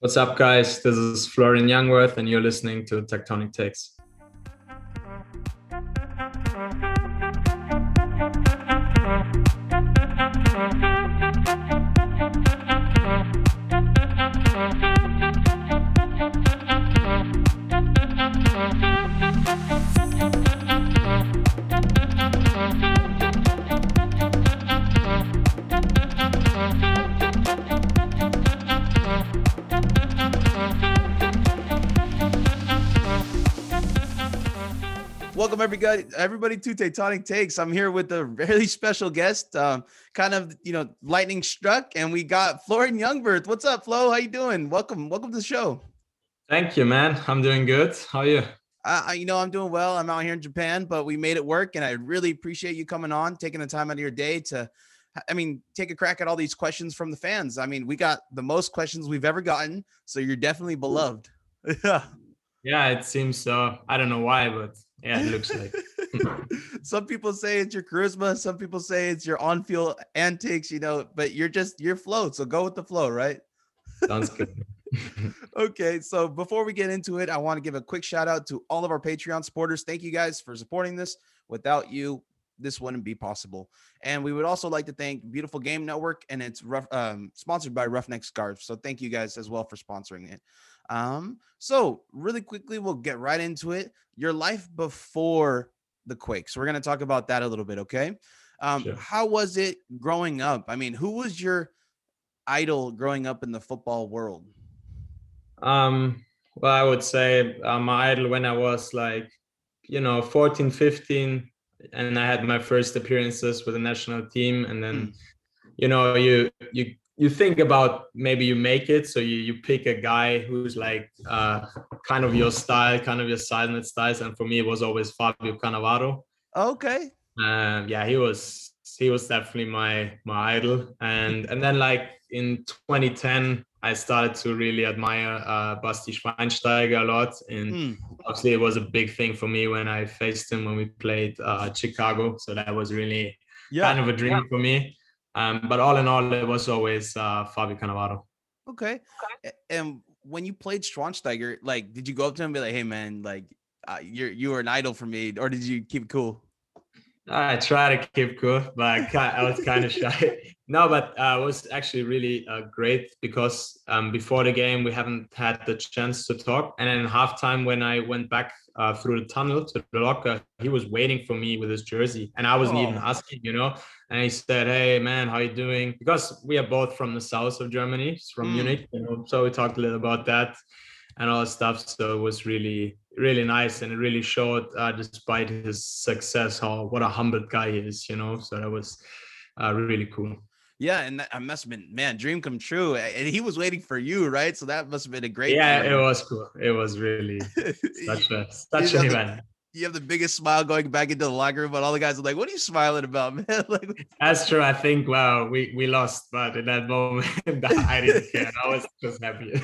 What's up, guys? This is Florian Jungwirth, and you're listening to Tectonic Takes. Welcome everybody, everybody to Tectonic Takes. I'm here with a really special guest, um, kind of you know lightning struck, and we got Florian Jungwirth. What's up, Flo? How you doing? Welcome, welcome to the show. Thank you, man. I'm doing good. How are you? Uh, you know, I'm doing well. I'm out here in Japan, but we made it work, and I really appreciate you coming on, taking the time out of your day to, I mean, take a crack at all these questions from the fans. I mean, we got the most questions we've ever gotten, so you're definitely beloved. Yeah. Yeah, it seems so. I don't know why, but yeah, it looks like. some people say it's your charisma. Some people say it's your on-field antics. You know, but you're just you're flow. So go with the flow, right? Sounds good. okay, so before we get into it, I want to give a quick shout out to all of our Patreon supporters. Thank you guys for supporting this. Without you, this wouldn't be possible. And we would also like to thank Beautiful Game Network and it's rough, um, sponsored by Roughneck Scarves. So thank you guys as well for sponsoring it. Um, so really quickly, we'll get right into it. Your life before the quake. So we're gonna talk about that a little bit, okay? Um, sure. how was it growing up? I mean, who was your idol growing up in the football world? Um, well, I would say uh, my idol when I was like, you know, 14, 15, and I had my first appearances with the national team, and then, mm. you know, you you you think about maybe you make it so you, you pick a guy who's like uh, kind of your style kind of your silent styles and for me it was always fabio cannavaro okay um, yeah he was he was definitely my my idol and and then like in 2010 i started to really admire uh, basti schweinsteiger a lot and mm. obviously it was a big thing for me when i faced him when we played uh, chicago so that was really yeah. kind of a dream yeah. for me um, but all in all, it was always uh, Fabio Cannavaro. Okay. okay. And when you played Schweinsteiger, like, did you go up to him and be like, "Hey, man, like, uh, you're you were an idol for me," or did you keep cool? I try to keep cool, but I was kind of shy. No, but uh, it was actually really uh, great because um, before the game we haven't had the chance to talk, and then halftime when I went back uh, through the tunnel to the locker, he was waiting for me with his jersey, and I wasn't oh. even asking, you know. And he said, "Hey, man, how you doing?" Because we are both from the south of Germany, from mm. Munich, you know. So we talked a little about that and all that stuff. So it was really, really nice, and it really showed, uh, despite his success, how what a humble guy he is, you know. So that was uh, really cool. Yeah, and that uh, must have been man, dream come true. And he was waiting for you, right? So that must have been a great. Yeah, it was cool. It was really such a such an event. You have the biggest smile going back into the locker room, but all the guys are like, "What are you smiling about, man?" like, that's true. I think wow, we we lost, but in that moment, I didn't care. I was just happy.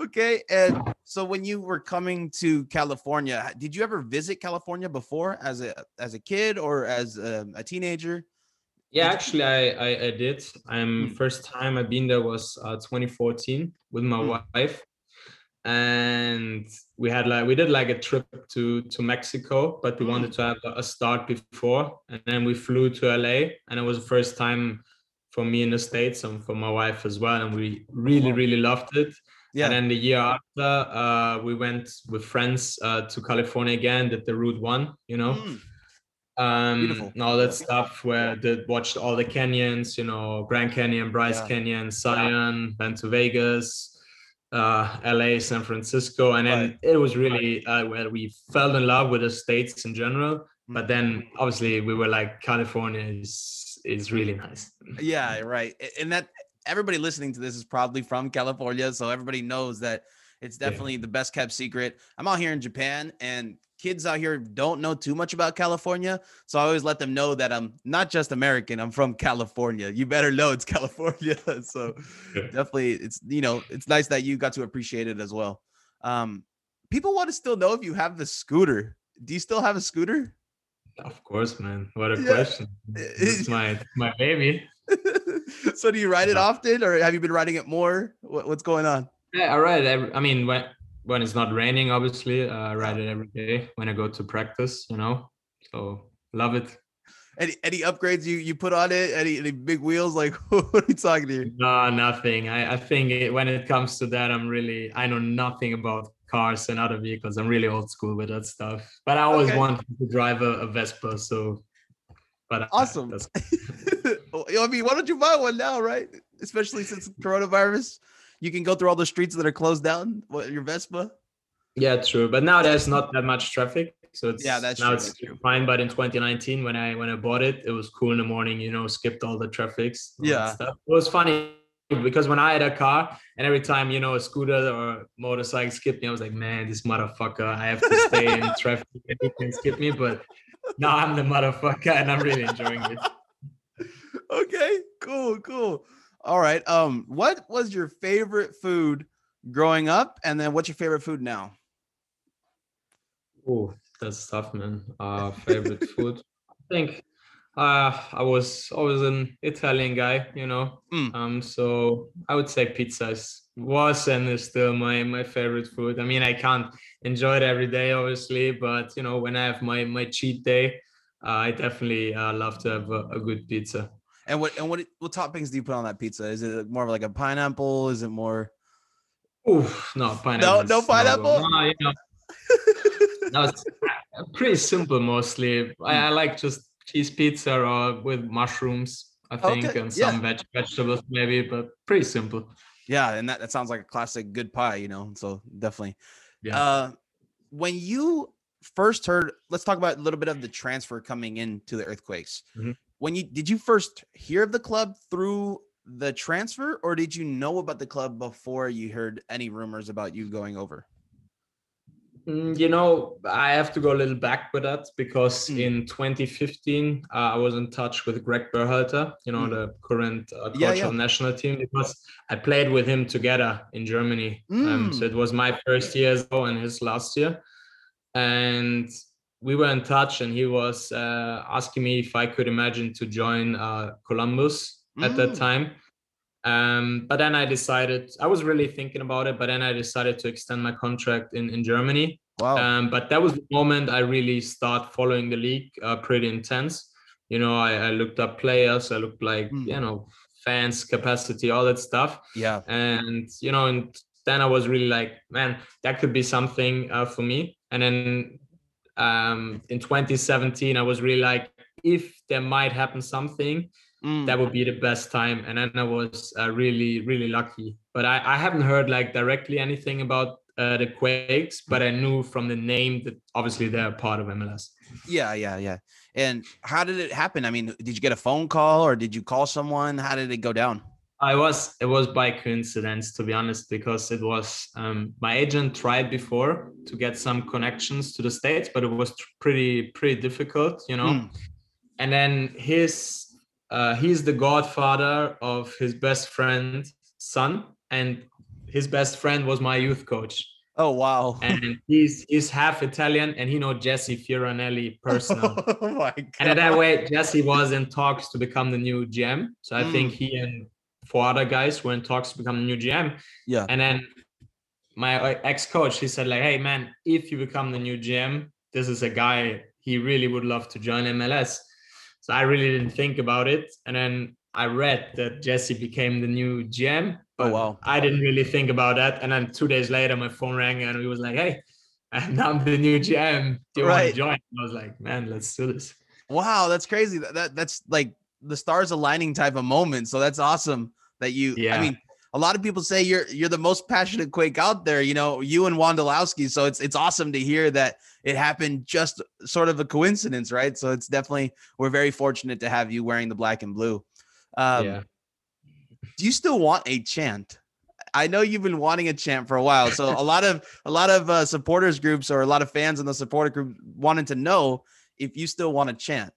okay, and so when you were coming to California, did you ever visit California before, as a as a kid or as a, a teenager? Yeah, actually, I, I, I did. I'm hmm. first time I've been there was uh, 2014 with my mm. wife, and we had like we did like a trip to to Mexico, but we mm. wanted to have a start before, and then we flew to LA, and it was the first time for me in the states and for my wife as well, and we really really loved it. Yeah. And then the year after, uh, we went with friends uh, to California again, did the Route One, you know. Mm um Beautiful. all that stuff where they watched all the canyons you know grand canyon bryce yeah. canyon zion went to vegas uh la san francisco. And then right. it was really uh, where we fell in love with the states in general. But then obviously we were like california is is really nice. Yeah right. And that everybody listening to this is probably from california so everybody knows that it's definitely yeah. the best kept secret. I'm out here in japan and kids out here don't know too much about California. So I always let them know that I'm not just American, I'm from California. You better know it's California. so definitely it's you know, it's nice that you got to appreciate it as well. Um people want to still know if you have the scooter. Do you still have a scooter? Of course, man. What a yeah. question. It's my my baby. so do you ride it often, or have you been riding it more? What, what's going on? Yeah, I ride. Every, I mean, when when it's not raining, obviously, uh, I ride it every day when I go to practice. You know, so love it. Any any upgrades you you put on it? Any any big wheels? Like what are you talking to? You? No, nothing. I I think it, when it comes to that, I'm really I know nothing about cars and other vehicles. I'm really old school with that stuff. But I always okay. wanted to drive a, a Vespa, so. But awesome. I mean, why don't you buy one now, right? Especially since coronavirus, you can go through all the streets that are closed down. What your Vespa? Yeah, true. But now there's not that much traffic, so it's yeah, that's now true, it's that's true. fine. But in 2019, when I when I bought it, it was cool in the morning. You know, skipped all the traffics. Yeah, stuff. It was funny because when I had a car and every time you know a scooter or motorcycle skipped me, I was like, man, this motherfucker, I have to stay in traffic and he can skip me. But now I'm the motherfucker and I'm really enjoying it. Okay, cool, cool. All right. Um, what was your favorite food growing up, and then what's your favorite food now? Oh, that's tough, man. Uh, favorite food. I think uh, I was always an Italian guy, you know. Mm. Um, so I would say pizza was and is still my my favorite food. I mean, I can't enjoy it every day, obviously, but you know, when I have my my cheat day, uh, I definitely uh, love to have a, a, good pizza. And what and what what toppings do you put on that pizza? Is it more of like a pineapple? Is it more? Oh no, pineapple. No, no pineapple. No, you know, no, it's pretty simple mostly. I, I like just cheese pizza or with mushrooms, I think, okay. and some yeah. veg- vegetables maybe, but pretty simple. Yeah, and that, that sounds like a classic good pie, you know. So definitely. Yeah. Uh, when you first heard, let's talk about a little bit of the transfer coming into the earthquakes. Mm-hmm. When you did you first hear of the club through the transfer, or did you know about the club before you heard any rumors about you going over? Mm, you know, I have to go a little back with that because mm. in 2015, uh, I was in touch with Greg Berhalter, you know, mm. the current uh, coach yeah, yeah. of national team, because I played with him together in Germany. Mm. Um, so it was my first year as well and his last year. And we were in touch, and he was uh, asking me if I could imagine to join uh, Columbus at that mm. time. Um, but then I decided I was really thinking about it, but then I decided to extend my contract in, in Germany. Wow. Um, but that was the moment I really start following the league uh, pretty intense. You know, I, I, looked up players, I looked like, mm. you know, fans, capacity, all that stuff. Yeah. And, you know, and then I was really like, man, that could be something uh, for me. And then um, in 2017, I was really like, if there might happen something, Mm. That would be the best time. And then I was uh, really, really lucky. But I, I haven't heard like directly anything about uh, the Quakes, but I knew from the name that obviously they're part of MLS. Yeah, yeah, yeah. And how did it happen? I mean, did you get a phone call or did you call someone? How did it go down? I was it was by coincidence to be honest because it was um, my agent tried before to get some connections to the states but it was pretty pretty difficult you know mm. and then his uh, he's the godfather of his best friend's son, and his best friend was my youth coach. Oh wow! And he's he's half Italian, and he know Jesse Fioranelli personally. oh my god! And that way, Jesse was in talks to become the new GM. So I mm. think he and four other guys were in talks to become the new GM. Yeah. And then my uh, ex-coach, he said like, "Hey man, if you become the new GM, this is a guy he really would love to join MLS." So I really didn't think about it. And then I read that Jesse became the new GM. Oh, but oh, wow. I didn't really think about that. And then two days later, my phone rang and he was like, hey, I'm the new GM. Do you right. want to join? I was like, man, let's do this. Wow, that's crazy. That, that That's like the stars aligning type of moment. So that's awesome that you, yeah. I mean, a lot of people say you're you're the most passionate Quake out there. You know, you and Wondolowski. So it's it's awesome to hear that it happened just sort of a coincidence, right? So it's definitely we're very fortunate to have you wearing the black and blue. Um, yeah. Do you still want a chant? I know you've been wanting a chant for a while. So a lot of a lot of uh, supporters groups or a lot of fans in the supporter group wanted to know if you still want to chant.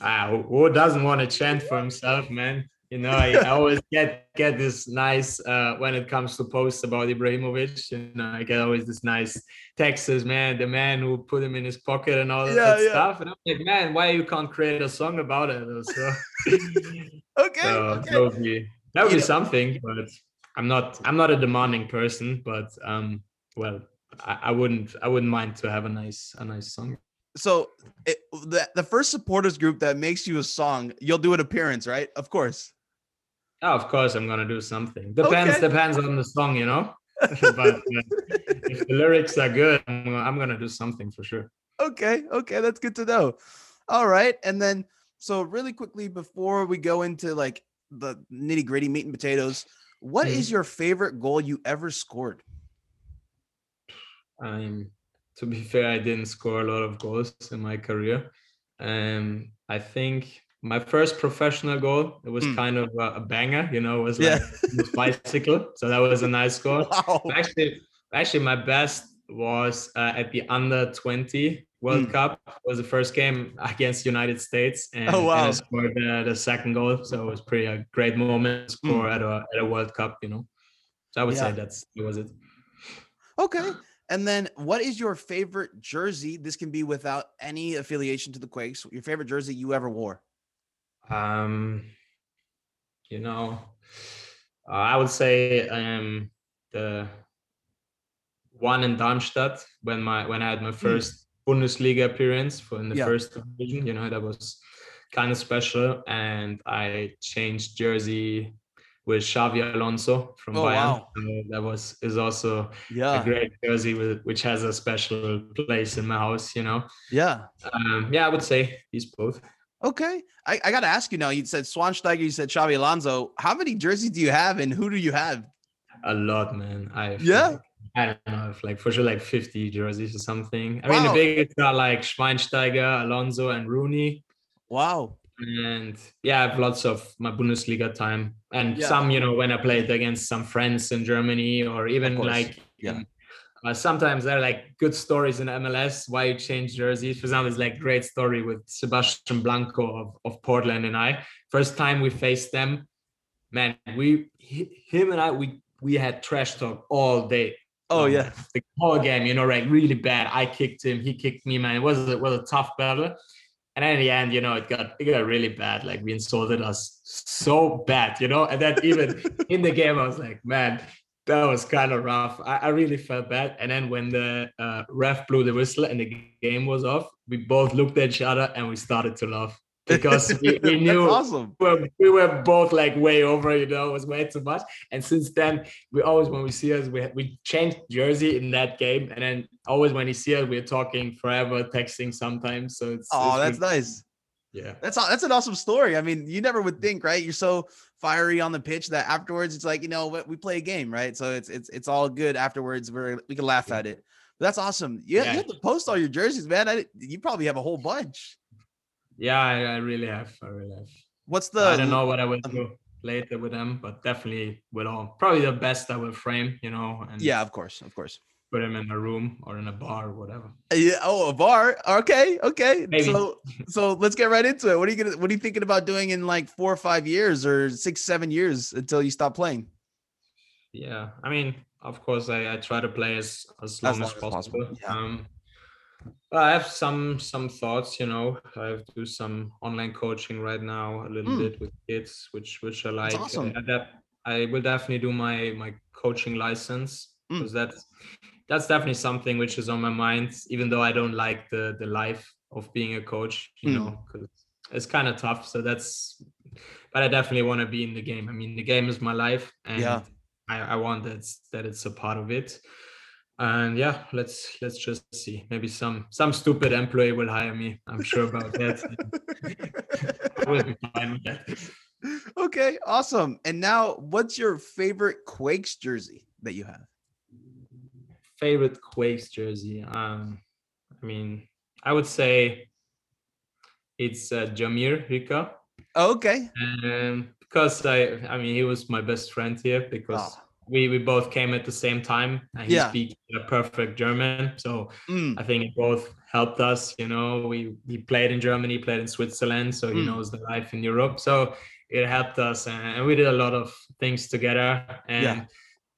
Ah, who doesn't want to chant for himself, man? You know, I, I, always get get this nice uh, when it comes to posts about Ibrahimovic. You know, I get always this nice Texas man, the man who put him in his pocket and all yeah, that yeah. stuff. And I'm like, man, why you can't create a song about it? So, okay, so okay. that would be that would be know. something, but I'm not I'm not a demanding person, but um, well, I, I wouldn't I wouldn't mind to have a nice a nice song so it, the the first supporters group that makes you a song, you'll do an appearance, right? Of course. Oh, of course, I'm gonna do something. Depends okay. depends on the song, you know. but uh, if the lyrics are good, I'm, I'm gonna do something for sure. Okay, okay, that's good to know. All right, and then so really quickly before we go into like the nitty gritty meat and potatoes, what mm-hmm. is your favorite goal you ever scored? Um, to be fair, I didn't score a lot of goals in my career. Um, I think my first professional goal it was mm. kind of a, a, banger you know it was like yeah. bicycle so that was a nice goal wow. actually actually my best was uh, at the under 20 world mm. cup it was the first game against united states and, oh, wow. and I scored the, the second goal so it was pretty a great moment to hmm. score mm. at, a, at a world cup you know so i would yeah. say that's that was it okay and then, what is your favorite jersey? This can be without any affiliation to the Quakes. Your favorite jersey you ever wore? Um, you know, uh, I would say um the one in Darmstadt when my when I had my hmm. first mm. Bundesliga appearance for in the yeah. first division. You know, that was kind of special, and I changed jersey with Xabi Alonso from oh, Bayern. Wow. that was is also yeah. a great jersey with, which has a special place in my house. You know. Yeah. Um, yeah, I would say these both. Okay. I, I got to ask you now. You said Schweinsteiger, you said Xabi Alonso. How many jerseys do you have and who do you have? A lot, man. I Yeah. Like, I don't know, if like for sure like 50 jerseys or something. I wow. mean, the biggest are like Schweinsteiger, Alonso, and Rooney. Wow. And yeah, I have lots of my Bundesliga time and yeah. some, you know, when I played against some friends in Germany or even like yeah. Uh, sometimes there are like good stories in MLS why you change jerseys. For example, it's like great story with Sebastian Blanco of, of Portland and I. First time we faced them, man, we him and I we we had trash talk all day. Oh um, yeah, the whole game, you know, like really bad. I kicked him, he kicked me, man. It was it was a tough battle. And in the end, you know, it got it got really bad. Like we insulted us so bad, you know. And then even in the game, I was like, man, that was kind of rough. I, I, really felt bad. And then when the uh, ref blew the whistle and the game was off, we both looked at each other and we started to laugh because we, we knew awesome. we, were, we were both like way over, you know, it was way too much. And since then, we always, when we see us, we, we changed jersey in that game. And then always when you see us, we're talking forever, texting sometimes. So it's. Oh, it's that's nice. Yeah. That's that's an awesome story. I mean, you never would think, right? You're so fiery on the pitch that afterwards it's like, you know, we play a game, right? So it's it's it's all good afterwards. We're we can laugh at it. But that's awesome. You, yeah. you have to post all your jerseys, man. I, you probably have a whole bunch. Yeah, I, I really have. I really have. What's the I don't know what I will um do later with them, but definitely with all probably the best I will frame, you know. And yeah, of course, of course put him in a room or in a bar or whatever. Yeah. Oh, a bar. Okay. Okay. Maybe. So, so let's get right into it. What are you gonna? What are you thinking about doing in like four or five years or six, seven years until you stop playing? Yeah. I mean, of course, I, I try to play as as long as, long as possible. possible. Yeah. Um, I have some some thoughts. You know, I have do some online coaching right now, a little mm. bit with kids, which which I like. That's awesome. I, that I will definitely do my my coaching license because mm. that's that's definitely something which is on my mind, even though I don't like the the life of being a coach, you mm. know, because it's kind of tough. So that's, but I definitely want to be in the game. I mean, the game is my life, and yeah. I, I want that that it's a part of it. And yeah, let's let's just see. Maybe some some stupid employee will hire me. I'm sure about that. I will be fine with that. Okay, awesome. And now, what's your favorite Quakes jersey that you have? Favorite Quakes jersey? Um, I mean, I would say it's uh, Jahmir Hyka. Oh, okay. And because I, I mean, he was my best friend here because oh. we we both came at the same time, and he yeah. speaks perfect German. So mm. I think it both helped us. You know, we he played in Germany, played in Switzerland, so he mm. knows the life in Europe. So it helped us, and we did a lot of things together. And yeah.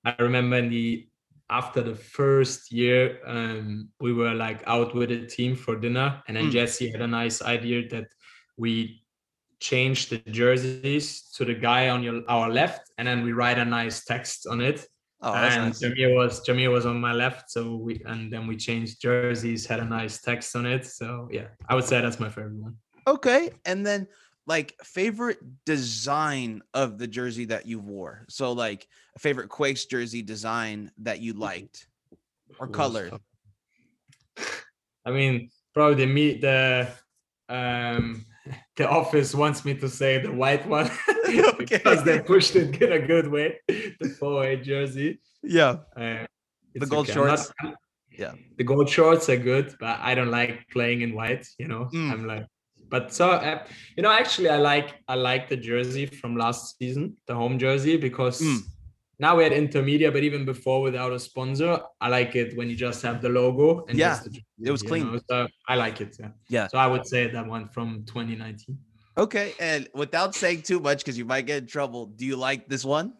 I remember in the after the first year, um, we were like out with a team for dinner, and then mm. Jesse had a nice idea that we change the jerseys to the guy on your our left, and then we write a nice text on it. Oh, and nice. Jahmir was Jahmir was on my left, so we and then we changed jerseys, had a nice text on it. So yeah, I would say that's my favorite one. Okay, and then like favorite design of the jersey that you wore. So like a favorite Quakes jersey design that you liked or color. I mean, probably the me the um the office wants me to say the white one because they pushed it in a good way. The 4 jersey. Yeah. Uh, the gold okay. shorts. Not, yeah. The gold shorts are good, but I don't like playing in white. You know, mm. I'm like, but so uh, you know, actually, I like I like the jersey from last season, the home jersey, because. Mm. Now we had intermedia, but even before without a sponsor, I like it when you just have the logo and yeah, the, it was clean. Know? So I like it. Yeah. Yeah. So I would say that one from 2019. Okay, and without saying too much, because you might get in trouble, do you like this one?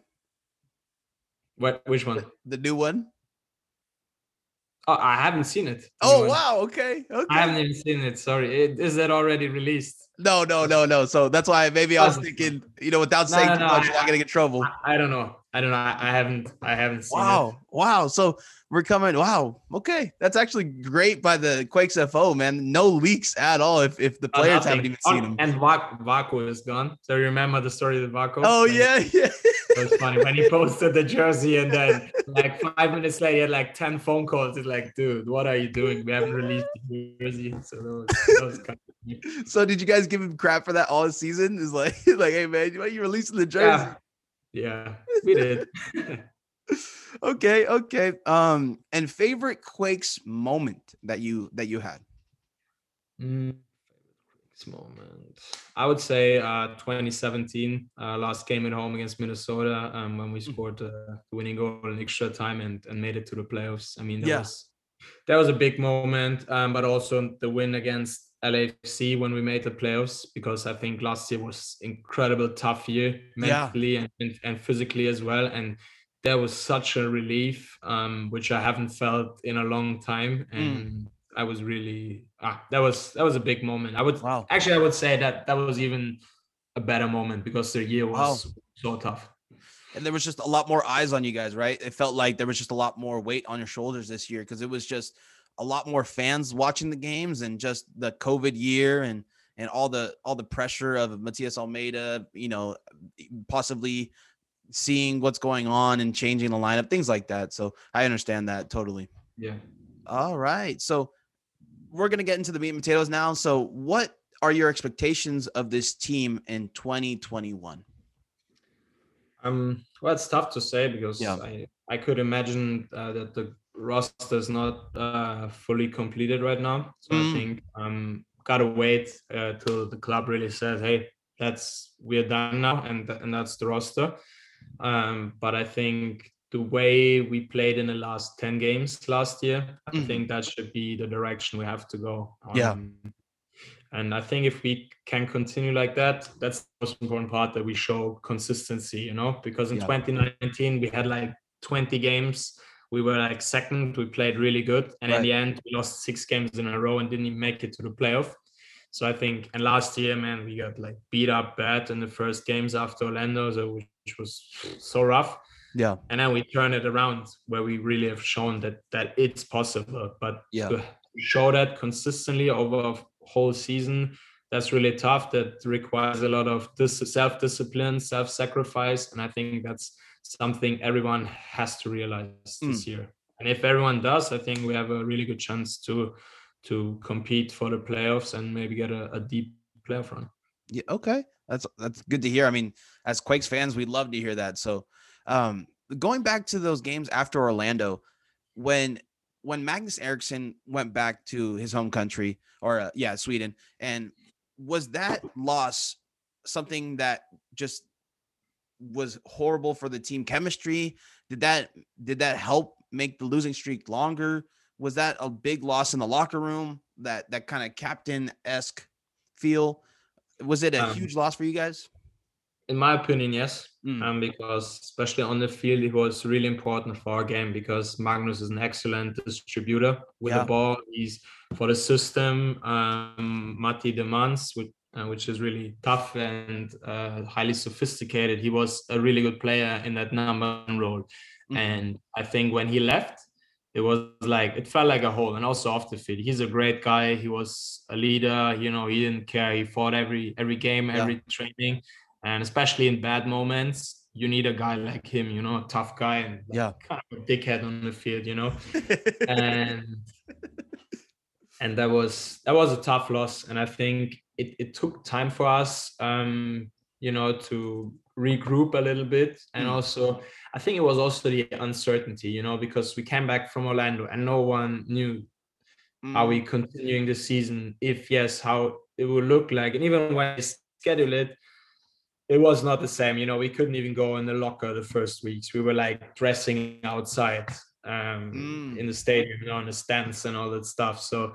What? Which one? The, the new one. Oh, I haven't seen it. Oh wow! Okay, okay. I haven't even seen it. Sorry, it, is that already released? No, no, no, no. So that's why maybe I was thinking, you know, without saying no, no, too much, I, you're not gonna get trouble. I, I, don't know. I don't know. I, haven't. I haven't seen wow. it. Wow! So we're coming. Wow. Okay, that's actually great by the Quakes FO man. No leaks at all. If if the oh, players haven't even seen oh, them. And Vako is gone. So you remember the story of Vako? Oh yeah, yeah. it was funny when he posted the jersey, and then like five minutes later, he had like ten phone calls. It's like, dude, what are you doing? We haven't released the jersey. So that was, that was kind of So did you guys give him crap for that all season? Is like, like, hey man, why are you releasing the jersey? Yeah, yeah we did okay, okay. Um, and favorite Quakes moment that you that you had. Mm, Quakes moment. I would say uh, 2017, uh, last game at home against Minnesota, um, when we mm. scored uh, the winning goal in extra time and, and made it to the playoffs. I mean, that yeah. was that was a big moment, um, but also the win against LAFC when we made the playoffs because I think last year was incredible tough year mentally yeah. and, and physically as well and that was such a relief, um, which I haven't felt in a long time, hmm. and mm. I was really ah, that was that was a big moment. I would wow. actually I would say that that was even a better moment because the year was wow. so tough. And there was just a lot more eyes on you guys, right? It felt like there was just a lot more weight on your shoulders this year because it was just a lot more fans watching the games and just the COVID year and and all the all the pressure of Matías Almeyda, you know, possibly seeing what's going on and changing the lineup, things like that. So I understand that totally. Yeah. All right. So we're gonna get into the meat and potatoes now. So what are your expectations of this team in 2021? Um, well, it's tough to say because yeah. I, I could imagine uh, that the roster is not uh, fully completed right now. So mm. I think um, gotta wait uh, till the club really says, "Hey, that's we're done now," and and that's the roster. Um, but I think the way we played in the last 10 games last year, I mm. think that should be the direction we have to go. Um, yeah. And I think if we can continue like that, that's the most important part that we show consistency, you know, because in yeah. 2019 we had like 20 games. We were like second, we played really good. And right. in the end, we lost six games in a row and didn't even make it to the playoff. So I think, and last year, man, we got like beat up bad in the first games after Orlando, so which was so rough. Yeah. And then we turn it around where we really have shown that that it's possible. But yeah, to show that consistently over a whole season, that's really tough. That requires a lot of dis- self-discipline, self-sacrifice, and I think that's something everyone has to realize mm. this year. And if everyone does, I think we have a really good chance to to compete for the playoffs and maybe get a, a deep playoff run. Yeah, okay. That's that's good to hear. I mean, as Quakes fans, we'd love to hear that. So um going back to those games after Orlando, when when Magnus Eriksson went back to his home country or uh, yeah, Sweden, and was that loss something that just was horrible for the team chemistry? Did that did that help make the losing streak longer? was that a big loss in the locker room? That that kind of captain esque feel. Was it a um, huge loss for you guys? in my opinion, yes. Mm. Um, because especially on the field, it was really important for our game because Magnus is an excellent distributor with yeah. the ball. He's for the system. Um, Matti demands, which, uh, which is really tough and uh, highly sophisticated. He was a really good player in that number one role, mm. and I think when he left, it was like it felt like a hole. And also off the field, he's a great guy. He was a leader. You know, he didn't care. He fought every every game, every yeah. training and especially in bad moments you need a guy like him you know a tough guy and yeah kind of a dickhead on the field you know and and that was that was a tough loss and i think it, it took time for us um you know to regroup a little bit and mm. also i think it was also the uncertainty you know because we came back from orlando and no one knew mm. are we continuing the season if yes how it will look like and even when we schedule it it was not the same. You know, we couldn't even go in the locker the first weeks. We were like dressing outside um, mm. in the stadium, you know, in the stands and all that stuff. So,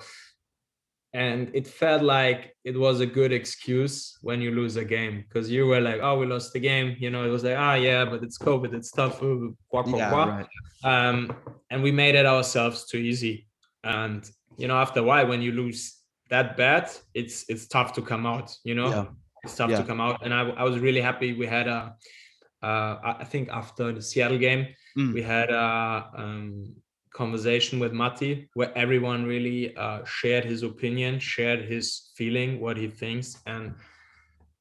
and it felt like it was a good excuse when you lose a game because you were like, oh, we lost the game. You know, it was like, ah, oh, yeah, but it's COVID, it's tough. yeah, Right. Um, and we made it ourselves too easy. And you know, after a while, when you lose that bad, it's it's tough to come out. You know. Yeah it's tough yeah. to come out. And I, I was really happy. We had a, uh, I think after the Seattle game, mm. we had a um, conversation with Matti where everyone really uh, shared his opinion, shared his feeling, what he thinks, and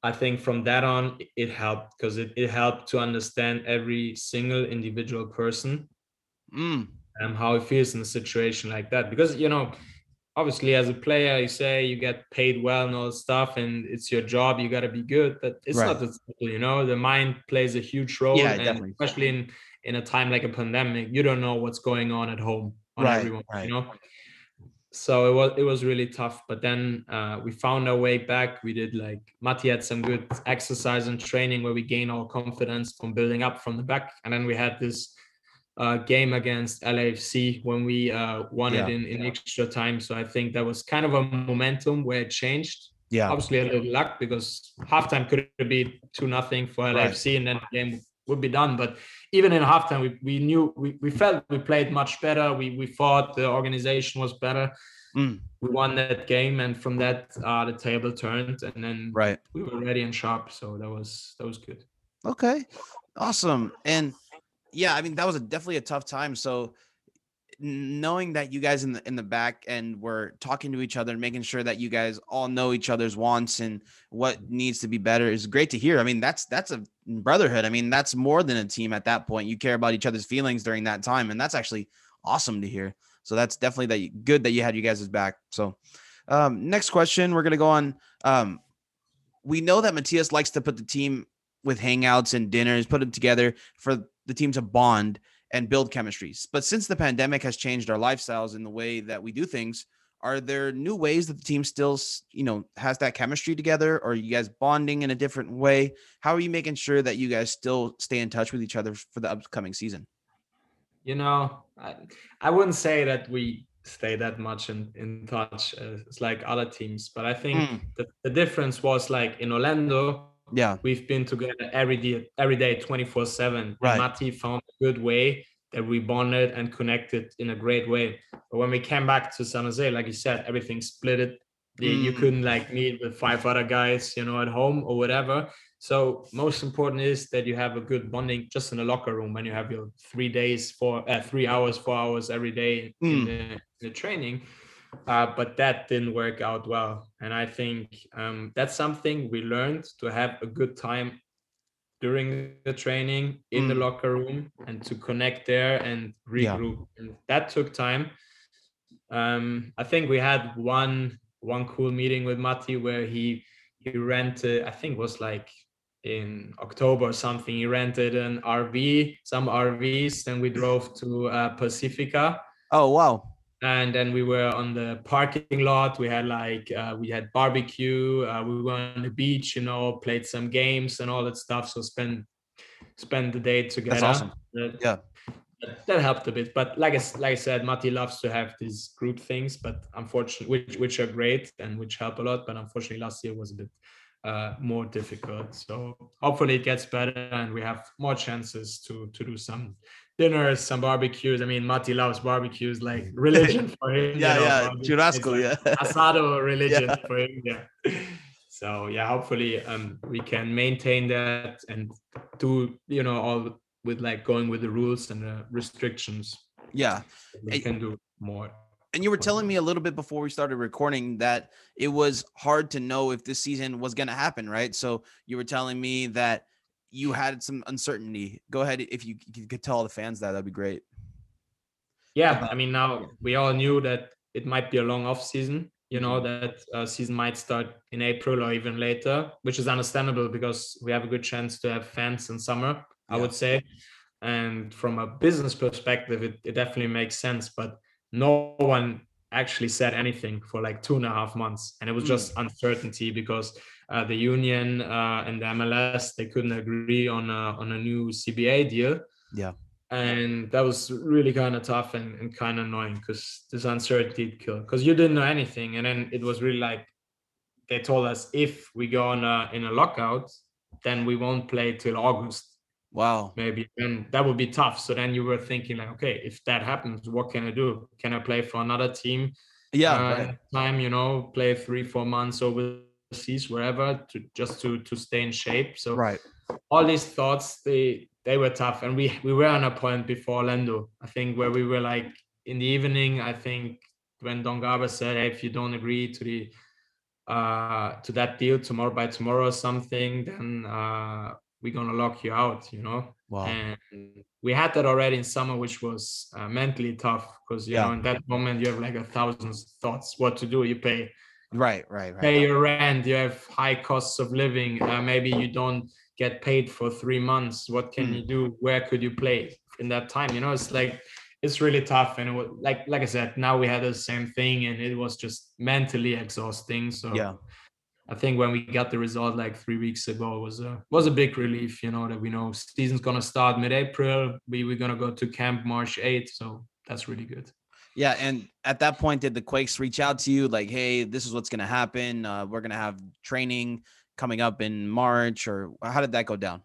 I think from that on it helped because it, it helped to understand every single individual person mm. and how he feels in a situation like that. Because you know, obviously as a player you say you get paid well and all that stuff and it's your job you got to be good but it's right. not that simple you know the mind plays a huge role yeah, definitely. especially in in a time like a pandemic you don't know what's going on at home on right, everyone right. you know so it was it was really tough but then uh, we found our way back we did like matti had some good exercise and training where we gain our confidence from building up from the back and then we had this uh, game against LAFC when we uh, won yeah. it in, in extra time. So I think that was kind of a momentum where it changed. Yeah. Obviously a little luck because halftime could be two nothing for LAFC right. and then the game would be done. But even in halftime, we, we knew we, we felt we played much better. We we thought the organization was better. Mm. We won that game, and from that, uh, the table turned, and then right we were ready and sharp. So that was that was good. Okay, awesome. And yeah, I mean that was a, definitely a tough time. So knowing that you guys in the in the back and were talking to each other and making sure that you guys all know each other's wants and what needs to be better is great to hear. I mean, that's that's a brotherhood. I mean, that's more than a team at that point. You care about each other's feelings during that time, and that's actually awesome to hear. So that's definitely that good that you had you guys' back. So um, next question, we're gonna go on. Um, we know that Matías likes to put the team with hangouts and dinners, put them together for the team to bond and build chemistries. But since the pandemic has changed our lifestyles in the way that we do things, are there new ways that the team still, you know, has that chemistry together? Or are you guys bonding in a different way? How are you making sure that you guys still stay in touch with each other for the upcoming season? You know, I, I wouldn't say that we stay that much in, in touch as like other teams, but I think mm. the, the difference was like in Orlando, yeah we've been together every day every day 24 7 right. matti found a good way that we bonded and connected in a great way but when we came back to san jose like you said everything split it mm. you couldn't like meet with five other guys you know at home or whatever so most important is that you have a good bonding just in the locker room when you have your three days for uh, three hours four hours every day mm. in, the, in the training uh, but that didn't work out well. And I think um, that's something we learned to have a good time during the training in mm. the locker room and to connect there and regroup. Yeah. And that took time. Um, I think we had one one cool meeting with Matti where he he rented, I think was like in October or something. He rented an RV, some RVs, and we drove to uh, Pacifica. Oh wow! And then we were on the parking lot. We had like uh, we had barbecue uh, we were on the beach you know played some games and all that stuff. So spend spend the day together. That's awesome. That, yeah. that helped a bit. But like I, like I said Matti loves to have these group things but unfortunately which which are great and which help a lot. But unfortunately last year was a bit uh, more difficult. So hopefully it gets better and we have more chances to to do some dinners, some barbecues. I mean, Mati loves barbecues, like religion for him. yeah, you know, yeah, churrasco, like yeah, asado religion yeah. for him. Yeah. So yeah, hopefully um, we can maintain that and do you know all with like going with the rules and the restrictions. Yeah, we can do more. And you were telling me a little bit before we started recording that it was hard to know if this season was going to happen, right? So you were telling me that you had some uncertainty. Go ahead if you, you could tell the fans that that'd be great. Yeah, I mean now we all knew that it might be a long off season. You know mm-hmm. that uh, season might start in April or even later, which is understandable because we have a good chance to have fans in summer. I would say, and from a business perspective, it, it definitely makes sense. But no one actually said anything for like two and a half months and it was just mm. uncertainty because uh, the union uh, and the mls they couldn't agree on a, on a new cba deal. Yeah. And that was really kind of tough and, and kind of annoying because this uncertainty killed because you didn't know anything and then it was really like they told us if we go on a, in a lockout then we won't play till august Wow. Maybe and that would be tough. So then you were thinking like, okay, if that happens, what can I do? Can I play for another team? Yeah. Uh, right. Time, you know, play three, four months overseas, wherever, to just to to stay in shape. So right. All these thoughts, they they were tough, and we we were on a point before Orlando. I think where we were like in the evening. I think when Don Garber said, hey, if you don't agree to the uh to that deal tomorrow by tomorrow or something, then uh we're gonna lock you out you know? Wow. and we had that already in summer which was uh, mentally tough because you yeah. know in that moment you have like a thousand thoughts what to do? You pay right right right. pay your rent you have high costs of living uh, maybe you don't get paid for three months. What can mm. you do? Where could you play in that time you know? It's like it's really tough and it was like like i said now we had the same thing and it was just mentally exhausting so yeah I think when we got the result like three weeks ago was a was a big relief. You know that we know season's gonna start mid-April. We we're gonna go to camp March 8th, so that's really good. Yeah, and at that point, did the Quakes reach out to you like, "Hey, this is what's gonna happen. Uh, we're gonna have training coming up in March," or how did that go down?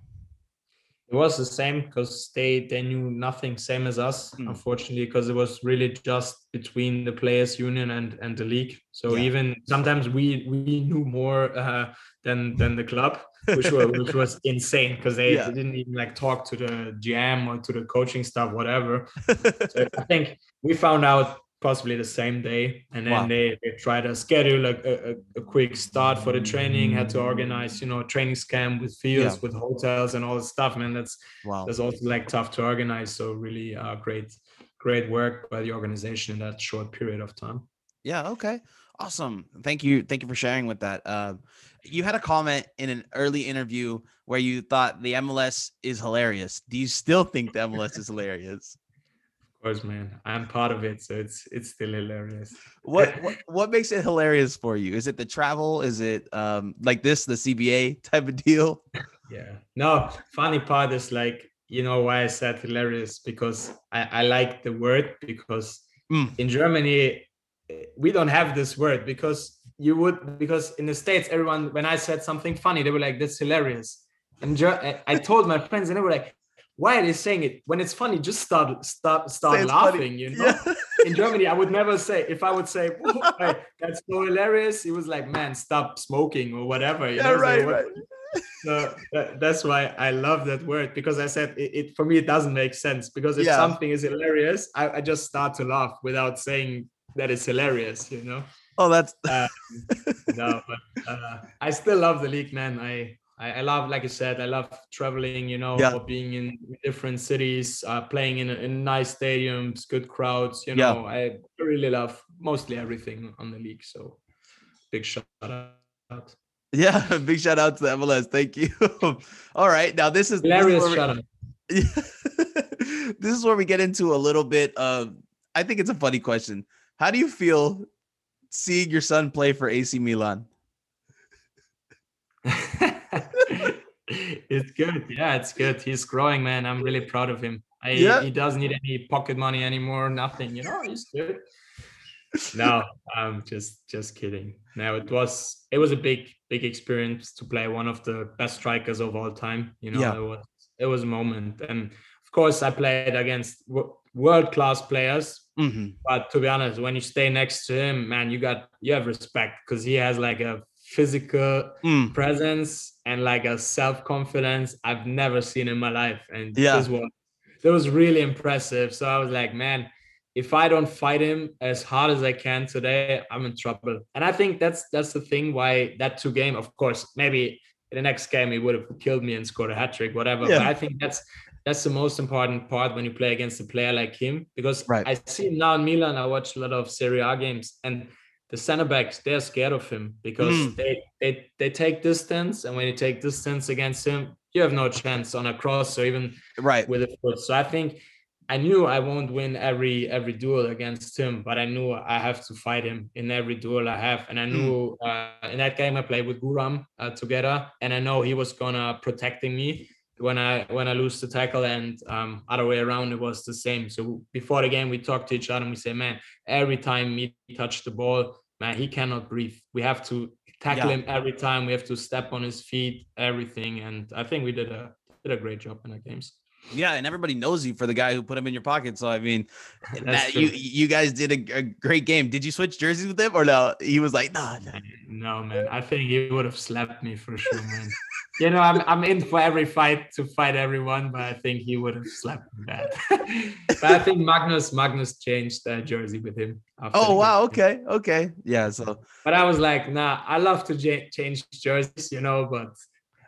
It was the same because they they knew nothing, same as us, mm. unfortunately, because it was really just between the players' union and and the league. So yeah. even sometimes we we knew more uh, than than the club, which was which was insane because they, yeah. they, didn't even like talk to the GM or to the coaching staff, whatever. so I think we found out possibly the same day. And then wow. they, they try to schedule a, a, a, quick start for the training had to organize you know training camp with fields yeah. with hotels and all the stuff man. That's wow. that's also like tough to organize. So really uh, great great work by the organization in that short period of time. Yeah okay. Awesome. Thank you thank you for sharing with that. Uh, you had a comment in an early interview where you thought the mls is hilarious. Do you still think the mls is hilarious course, man. I'm part of it, so it's it's still hilarious. What, what what makes it hilarious for you? Is it the travel? Is it um like this, the CBA type of deal? Yeah. No, funny part is like you know why I said hilarious because I I like the word because mm. in Germany eh, we don't have this word because you would because in the states everyone when I said something funny they were like that's hilarious and I told my friends and they were like why are they saying it when it's funny just start start start laughing funny. you know yeah. in germany i would never say if i would say hey, that's so hilarious he was like man stop smoking or whatever you yeah, know? right, so, right. so that, that's why i love that word because i said it, it for me it doesn't make sense because if yeah. something is hilarious I, I, just start to laugh without saying that it's hilarious you know oh that's um, no but uh, i still love the league man i I, I, love, like I said, I love traveling, you know, yeah. being in different cities, uh, playing in, in nice stadiums, good crowds. You know, yeah. I really love mostly everything on the league. So big shout out. Yeah, big shout out to the MLS. Thank you. All right. Now, this is hilarious this is shout out. this is where we get into a little bit of, I think it's a funny question. How do you feel seeing your son play for AC Milan? It's good. Yeah, it's good. He's growing, man. I'm really proud of him. I, yeah. He doesn't need any pocket money anymore. Nothing. You know, he's good. no, I'm just just kidding. no, it was it was a big big experience to play one of the best strikers of all time. You know, yeah. it was it was a moment, and of course I played against world class players. Mm-hmm. But to be honest, when you stay next to him, man, you got you have respect because he has like a physical mm. presence and like a self confidence I've never seen in my life, and yeah. this was that was really impressive. So I was like, man, if I don't fight him as hard as I can today, I'm in trouble. And I think that's that's the thing why that two game, of course, maybe in the next game he would have killed me and scored a hat trick, whatever. Yeah. But I think that's that's the most important part when you play against a player like him because right. I see him now in Milan. I watch a lot of Serie A games and the center backs they're scared of him because mm. they, they they take distance and when you take distance against him, you have no chance on a cross or even right with a foot. So I think I knew I won't win every every duel against him, but I knew I have to fight him in every duel I have. And I knew mm. uh, in that game I played with Guram uh, together, and I know he was gonna protecting me when I when I lose the tackle, and um, other way around it was the same. So before the game we talked to each other and we say, man, every time he touch the ball, man, he cannot breathe. We have to tackle yeah. him every time. We have to step on his feet, everything. And I think we did a did a great job in the games. Yeah, and everybody knows you for the guy who put him in your pocket. So I mean, that, you you guys did a, a, great game. Did you switch jerseys with him or no? He was like, nah, nah. no, man. I think he would have slapped me for sure, man. you know, I'm I'm in for every fight to fight everyone, but I think he would have slapped me bad. but I think Magnus Magnus changed jersey with him. Oh wow, okay, okay, yeah. So, but I was like, nah, I love to j- change jerseys, you know, but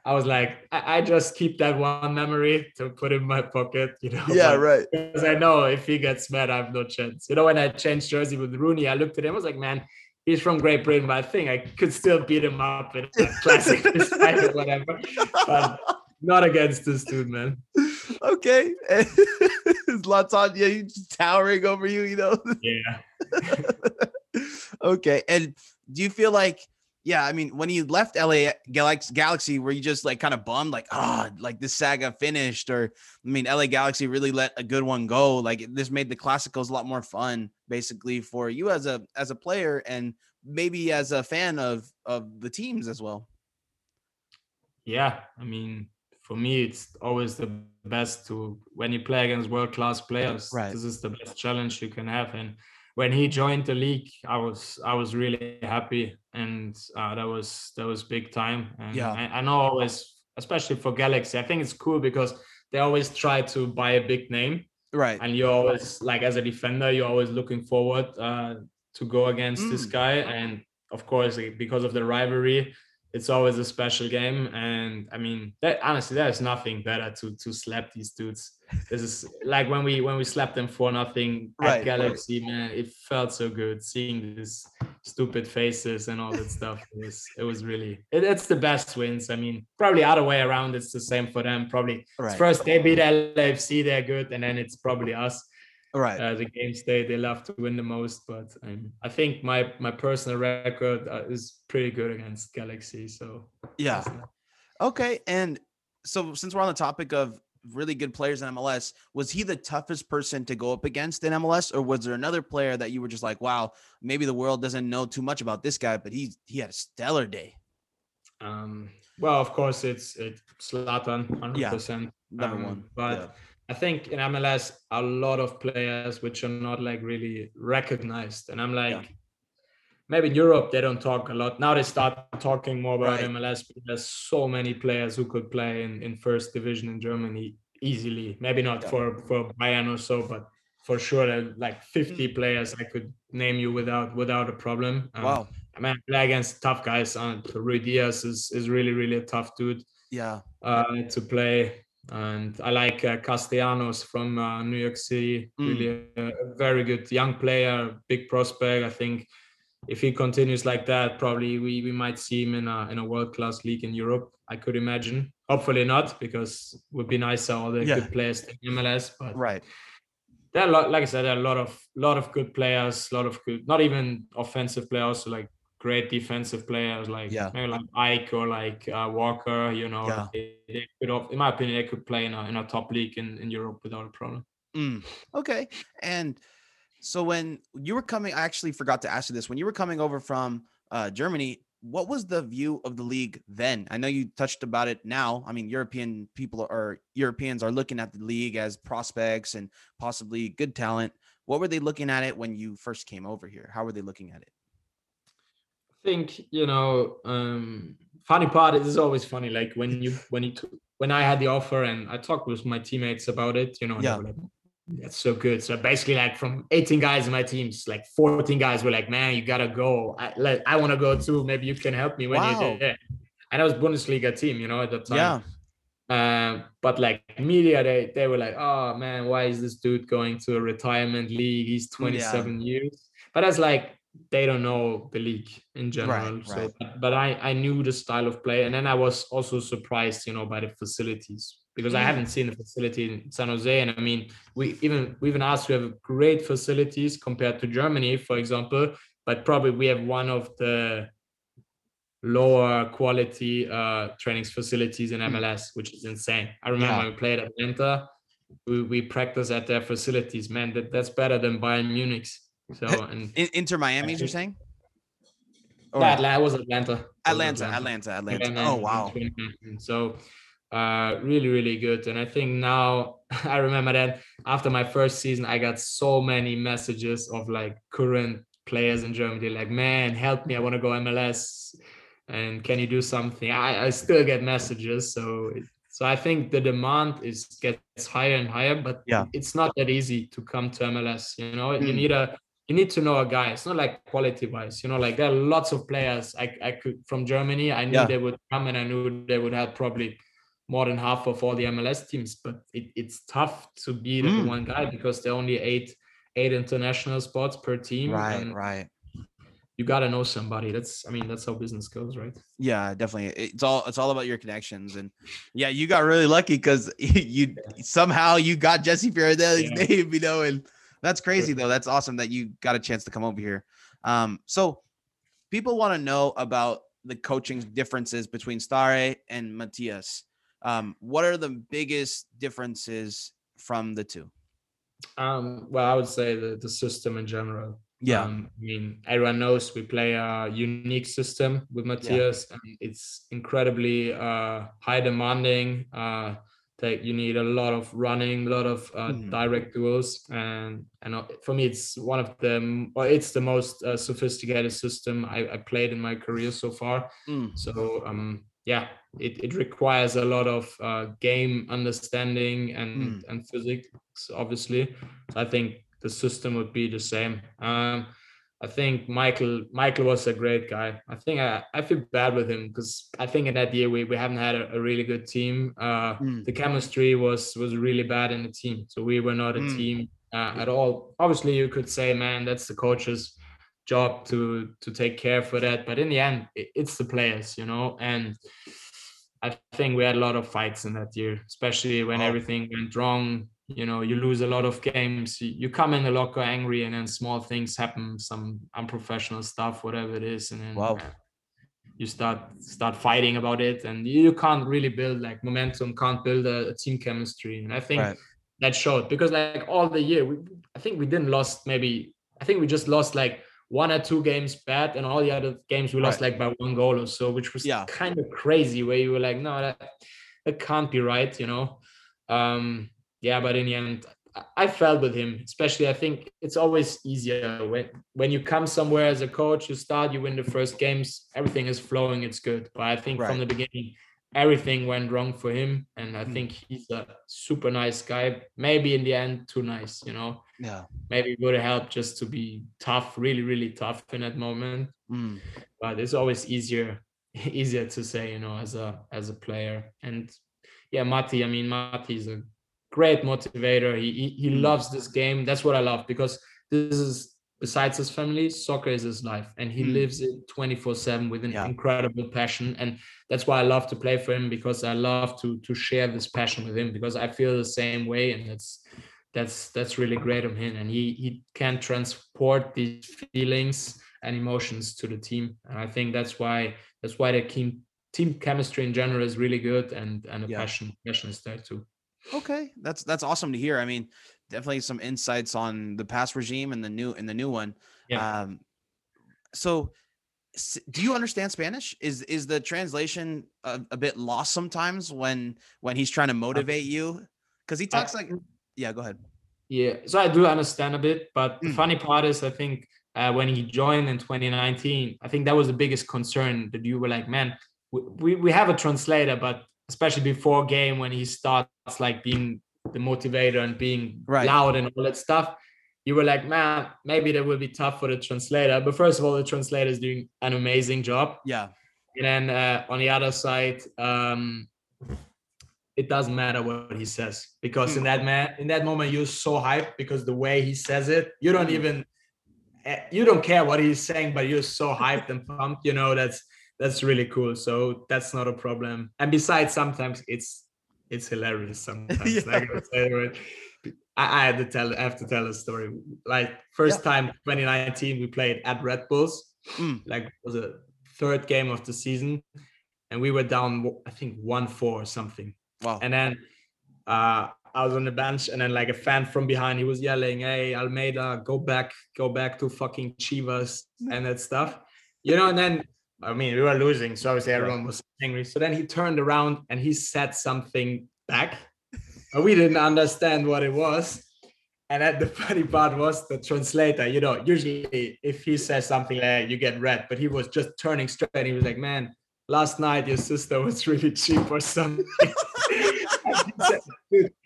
I was like, I, I, just keep that one memory to put in my pocket, you know. Yeah, right. Because I know if he gets mad, I have no chance. You know, when I changed jersey with Rooney, I looked at him, I was like, man, he's from Great Britain, but I think I could still beat him up in a classic or whatever. But not against this dude, man. Okay. Zlatan, yeah, he's towering over you, you know? Yeah. okay. And do you feel like yeah, I mean, when you left LA Galaxy, were you just like kind of bummed, like, oh, like this saga finished? Or, I mean, LA Galaxy really let a good one go. Like, this made the Classicos a lot more fun, basically, for you as a as a player and maybe as a fan of of the teams as well. Yeah, I mean, for me, it's always the best to when you play against world class players. Right. This is the best challenge you can have, and when he joined the league, I was I was really happy, and uh, that was that was big time. And yeah, I, I, know always, especially for Galaxy, I think it's cool because they always try to buy a big name, right? And you're always like as a defender, you're always looking forward uh, to go against mm. this guy, and of course because of the rivalry, it's always a special game. And i mean that honestly there's nothing better to to slap these dudes. This is like when we when we slapped them for nothing right, at galaxy right. man it felt so good seeing these stupid faces and all that stuff. It was it was really it, it's the best wins. I mean probably other way around it's the same for them. Probably right. first they beat lafc they're good. And then it's probably us right. Uh, the games they they love to win the most but um, i think my my personal record uh, is pretty good against galaxy so yeah. okay and so since we're on the topic of really good players in mls was he the toughest person to go up against in mls or was there another player that you were just like wow maybe the world doesn't know too much about this guy but he he had a stellar day? Um well of course it's it's Zlatan 100% yeah, number um, one but yeah I think in MLS a lot of players which are not like really recognized, and I'm like, yeah. maybe in Europe they don't talk a lot. Now they start talking more about right. MLS. But there's so many players who could play in, in first division in Germany easily. Maybe not yeah. for for Bayern or so, but for sure like 50 mm. players I could name you without without a problem. Um, wow. I mean, play against tough guys. Uh, Ruidíaz is is really really a tough dude. Yeah. Uh, to play and I like uh, Castellanos from uh, New York City. Mm. Really a, very good young player, big prospect. I think if he continues like that, probably we, we might see him in a in a world class league in Europe. I could imagine. Hopefully not, because it would be nicer all the yeah. good players in MLS. But right. There are a lot, like I said, there are a lot of lot of good players, a lot of good, not even offensive players, also like great defensive players like yeah. maybe like Ike or like uh, Walker. You know, yeah. they, they could, in my opinion, they could play in a in a top league in, in Europe without a problem. Mm. Okay, and so when you were coming, I actually forgot to ask you this. When you were coming over from uh, Germany, what was the view of the league then? I know you touched about it now. I mean, European people or Europeans are looking at the league as prospects and possibly good talent. What were they looking at it when you first came over here? How were they looking at it? Think you know, um, funny part is always funny. Like when you when you when I had the offer and I talked with my teammates about it, you know, yeah. Like, that's so good. So basically, like from 18 guys in my teams, like 14 guys were like, "Man, you gotta go. I like, I want to go too. Maybe you can help me when wow. you're there." And I was Bundesliga team, you know, at the time. Yeah. Um, but like media, they they were like, "Oh man, why is this dude going to a retirement league? He's 27 yeah. years." But that's like they don't know the league in general. Right, so, right. But, but I I knew the style of play, and then I was also surprised, you know, by the facilities because I mm. haven't seen the facility in San Jose. And I mean, we even we even asked we have great facilities compared to Germany, for example, but probably we have one of the lower quality uh trainings facilities in MLS, mm. which is insane. I remember yeah. we played at Atlanta, we, we practice at their facilities. Man, that, that's better than Bayern Munich's. So and Inter Miami's, you're saying? Or yeah, Atlanta was Atlanta. Atlanta, Atlanta, Atlanta. Atlanta. Oh wow. So uh, really, really good. And I think now I remember that after my first season, I got so many messages of like current players in Germany, like, man, help me, I want to go MLS, and can you do something? I, I still get messages, so so I think the demand is gets higher and higher, but yeah, it's not that easy to come to MLS. You know, mm. you need a you need to know a guy. It's not like quality wise, you know, like there are lots of players I, I could from Germany. I knew yeah. they would come and I knew they would have probably more than half of all the MLS teams, but it, it's tough to be the mm. one guy because there are only eight eight international spots per team. Right, right. You gotta know somebody. That's I mean that's how business goes, right? Yeah, definitely. It's all it's all about your connections, and yeah, you got really lucky because you yeah. somehow you got Jesse Fioranelli's yeah. name, you know, and that's crazy though. That's awesome that you got a chance to come over here. Um, so people want to know about the coaching differences between Stahre and Matías. Um, what are the biggest differences from the two? Um, well, I would say the, the system in general. Yeah. Um, I mean, everyone knows we play a unique system with Matías, yeah. and it's incredibly uh, high demanding. Uh, that you need a lot of running, a lot of uh, mm. direct duels, and and uh, for me, it's one of them. Well, it's the most uh, sophisticated system I, I, played in my career so far. Mm. So um, yeah, it, it requires a lot of uh, game understanding and mm. and physics, obviously. So I think the system would be the same. Um, I think Michael Michael was a great guy. I think I, I feel bad with him because I think in that year we, we haven't had a, a really good team. Uh, mm. The chemistry was was really bad in the team, so we were not a mm. team uh, at all. Obviously, you could say, man, that's the coach's job to to take care for that. But in the end, it, it's the players, you know. And I think we had a lot of fights in that year, especially when oh. everything went wrong you know you lose a lot of games you, come in the locker angry and then small things happen some unprofessional stuff whatever it is and then wow. you start start fighting about it and you can't really build like momentum can't build a, a team chemistry and i think right. that showed because like all the year we, i think we didn't lost maybe i think we just lost like one or two games bad and all the other games we lost right. like by one goal or so which was yeah. kind of crazy where you were like no that, that can't be right you know um yeah, but in the end, I felt with him, especially. I think it's always easier when when you come somewhere as a coach, you start, you win the first games, everything is flowing, it's good. But I think right. from the beginning, everything went wrong for him, and I mm. think he's a super nice guy. Maybe in the end, too nice, you know. Yeah. Maybe it would have helped just to be tough, really, really tough in that moment. Mm. But it's always easier, easier to say, you know, as a as a player. And yeah, Mati. I mean, Mati's a great motivator. He, he, he mm. loves this game. That's what I love because this is besides his family, soccer is his life, and he mm. lives it twenty four seven with an yeah. incredible passion. And that's why I love to play for him because I love to to share this passion with him because I feel the same way, and that's that's that's really great of him. And he he can transport these feelings and emotions to the team, and I think that's why that's why the team team chemistry in general is really good, and and the yeah. passion passion is there too. Okay, that's that's awesome to hear. I mean, definitely some insights on the past regime and the new and the new one. Yeah. Um, so do you understand Spanish? Is is the translation a, a bit lost sometimes when when he's trying to motivate you? Because he talks like, yeah, go ahead. Yeah, so I do understand a bit, but the mm. funny part is, I think uh, when he joined in 2019, I think that was the biggest concern that you were like, man, we, we have a translator, but especially before game when he starts like being the motivator and being right. loud and all that stuff, you were like, man, maybe that will be tough for the translator. But first of all, the translator is doing an amazing job. Yeah. And then uh, on the other side, um, it doesn't matter what he says because in hmm. that man in that moment you're so hyped because the way he says it, you don't hmm. even eh, you don't care what he's saying, but you're so hyped and pumped. You know that's that's really cool. So that's not a problem. And besides, sometimes it's it's hilarious. Sometimes yeah. like I, I, had to tell I have to tell a story. Like first yeah. time 2019, we played at Red Bulls. Mm. Like was a third game of the season, and we were down I think one four or something. Wow. And then uh, I was on the bench, and then like a fan from behind, he was yelling, "Hey, Almeyda, go back, go back to fucking Chivas and that stuff," you know. And then I mean, we were losing, so obviously everyone was angry. So then he turned around and he said something back, but we didn't understand what it was. And then the funny part was the translator. You know, usually if he says something like you get red, but he was just turning straight. And he was like, "Man, last night your sister was really cheap or something."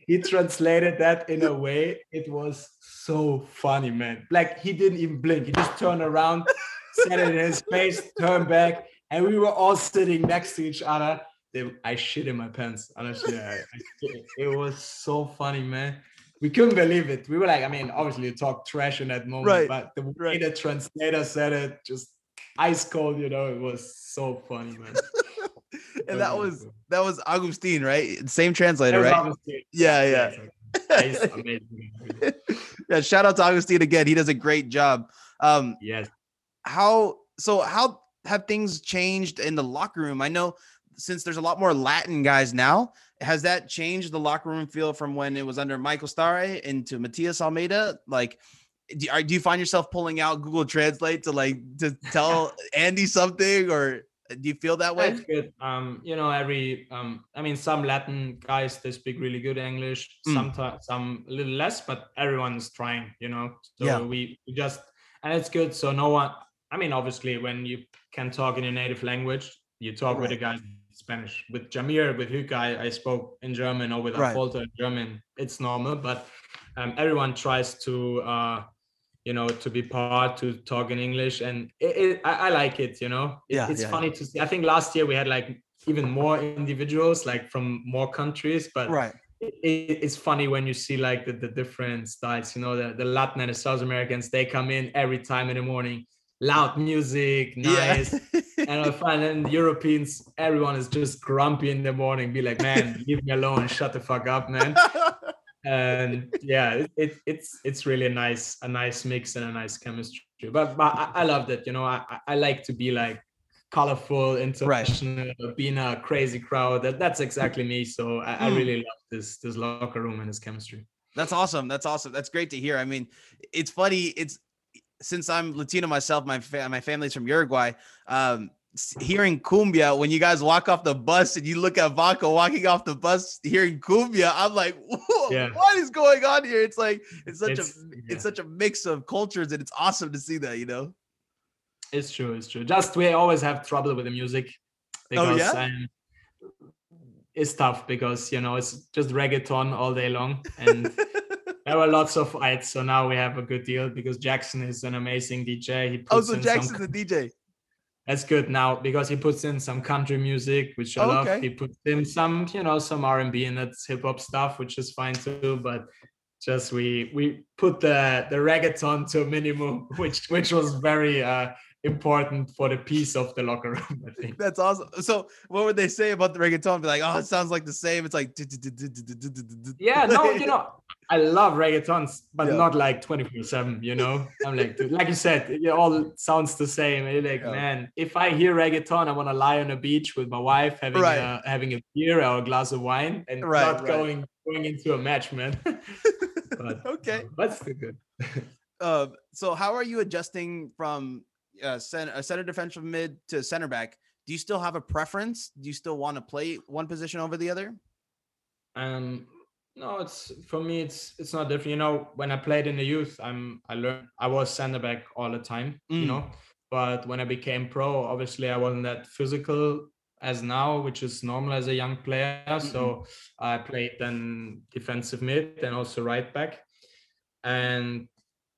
He translated that in a way. It was so funny, man. Like he didn't even blink. He just turned around, said it in his face, turned back, and we were all sitting next to each other. I shit in my pants. Honestly, I, I, it was so funny, man. We couldn't believe it. We were like, I mean, obviously, you talk trash in that moment, right. but the way right. the translator said it, just ice cold. You know, it was so funny, man. and that was that was Augustine, right? Same translator, right? Augustine. Yeah, yeah. yeah, shout out to Augustine again. He does a great job. Um, yes. How so? How have things changed in the locker room? I know since there's a lot more Latin guys now, has that changed the locker room feel from when it was under Michael Stahre into Matías Almeyda? Like, do, are, do you find yourself pulling out Google Translate to like to tell Andy something or? Do you feel that way? That's good. Um, you know, every um, I mean, some Latin guys they speak really good English. Mm. Sometimes some a little less, but everyone's trying. You know, so yeah. we, we just and it's good. So no one. I mean, obviously, when you can talk in your native language, you talk right. with the guys in Spanish. With Jahmir, with Hyka, I, I spoke in German, or with right. Afolto in German. It's normal, but um, everyone tries to. Uh, you know to be part to talk in english and it, it, I, I, like it you know it, yeah, it's yeah, funny yeah. to see i think last year we had like even more individuals like from more countries but right it's funny when you see like the, the different styles you know the, the latin and the south americans they come in every time in the morning loud music nice. And i find then europeans everyone is just grumpy in the morning be like man leave me alone shut the fuck up man. And yeah it, it's it's really a nice a nice mix and a nice chemistry. But, but I, I loved it you know I, I like to be like colorful international right. being a crazy crowd. That that's exactly me. So I, I hmm. really love this this locker room and this chemistry. That's awesome. That's awesome. That's great to hear. I mean it's funny it's since i'm latino myself my fa- my family's from uruguay um hearing cumbia when you guys walk off the bus and you look at Vako walking off the bus hearing cumbia, I'm like, yeah. what is going on here? It's like it's such it's, a yeah. it's such a mix of cultures and it's awesome to see that, you know. It's true, it's true. Just we always have trouble with the music because oh, yeah? um, it's tough because you know it's just reggaeton all day long and there were lots of fights. So now we have a good deal because Jackson is an amazing DJ. He oh, so Jackson's some... a DJ that's good now because he puts in some country music, which I love. He puts in some, you know, some R and B and that's hip hop stuff, which is fine too. But just we we put the the reggaeton to a minimum, which which was very uh important for the peace of the locker room. I think that's awesome. So, what would they say about the reggaeton? Be like, oh, it sounds like the same. It's like, yeah, no, you know, I love reggaetons, but yeah. not like 24 7, you know? I'm like, dude, like you said, it all sounds the same. And you're like, yeah. man, if I hear reggaeton, I want to lie on a beach with my wife, having right. a, having a beer or a glass of wine and right, not right. going going into a match, man. but, okay. That's good. uh, so how are you adjusting from uh, center, a center defensive mid to center back, do you still have a preference? Do you still want to play one position over the other? Um, no, it's for me. It's it's not different. You know, when I played in the youth, I'm I learned I was center back all the time. Mm. You know, but when I became pro, obviously I wasn't that physical as now, which is normal as a young player. Mm-hmm. So I played then defensive mid and also right back. And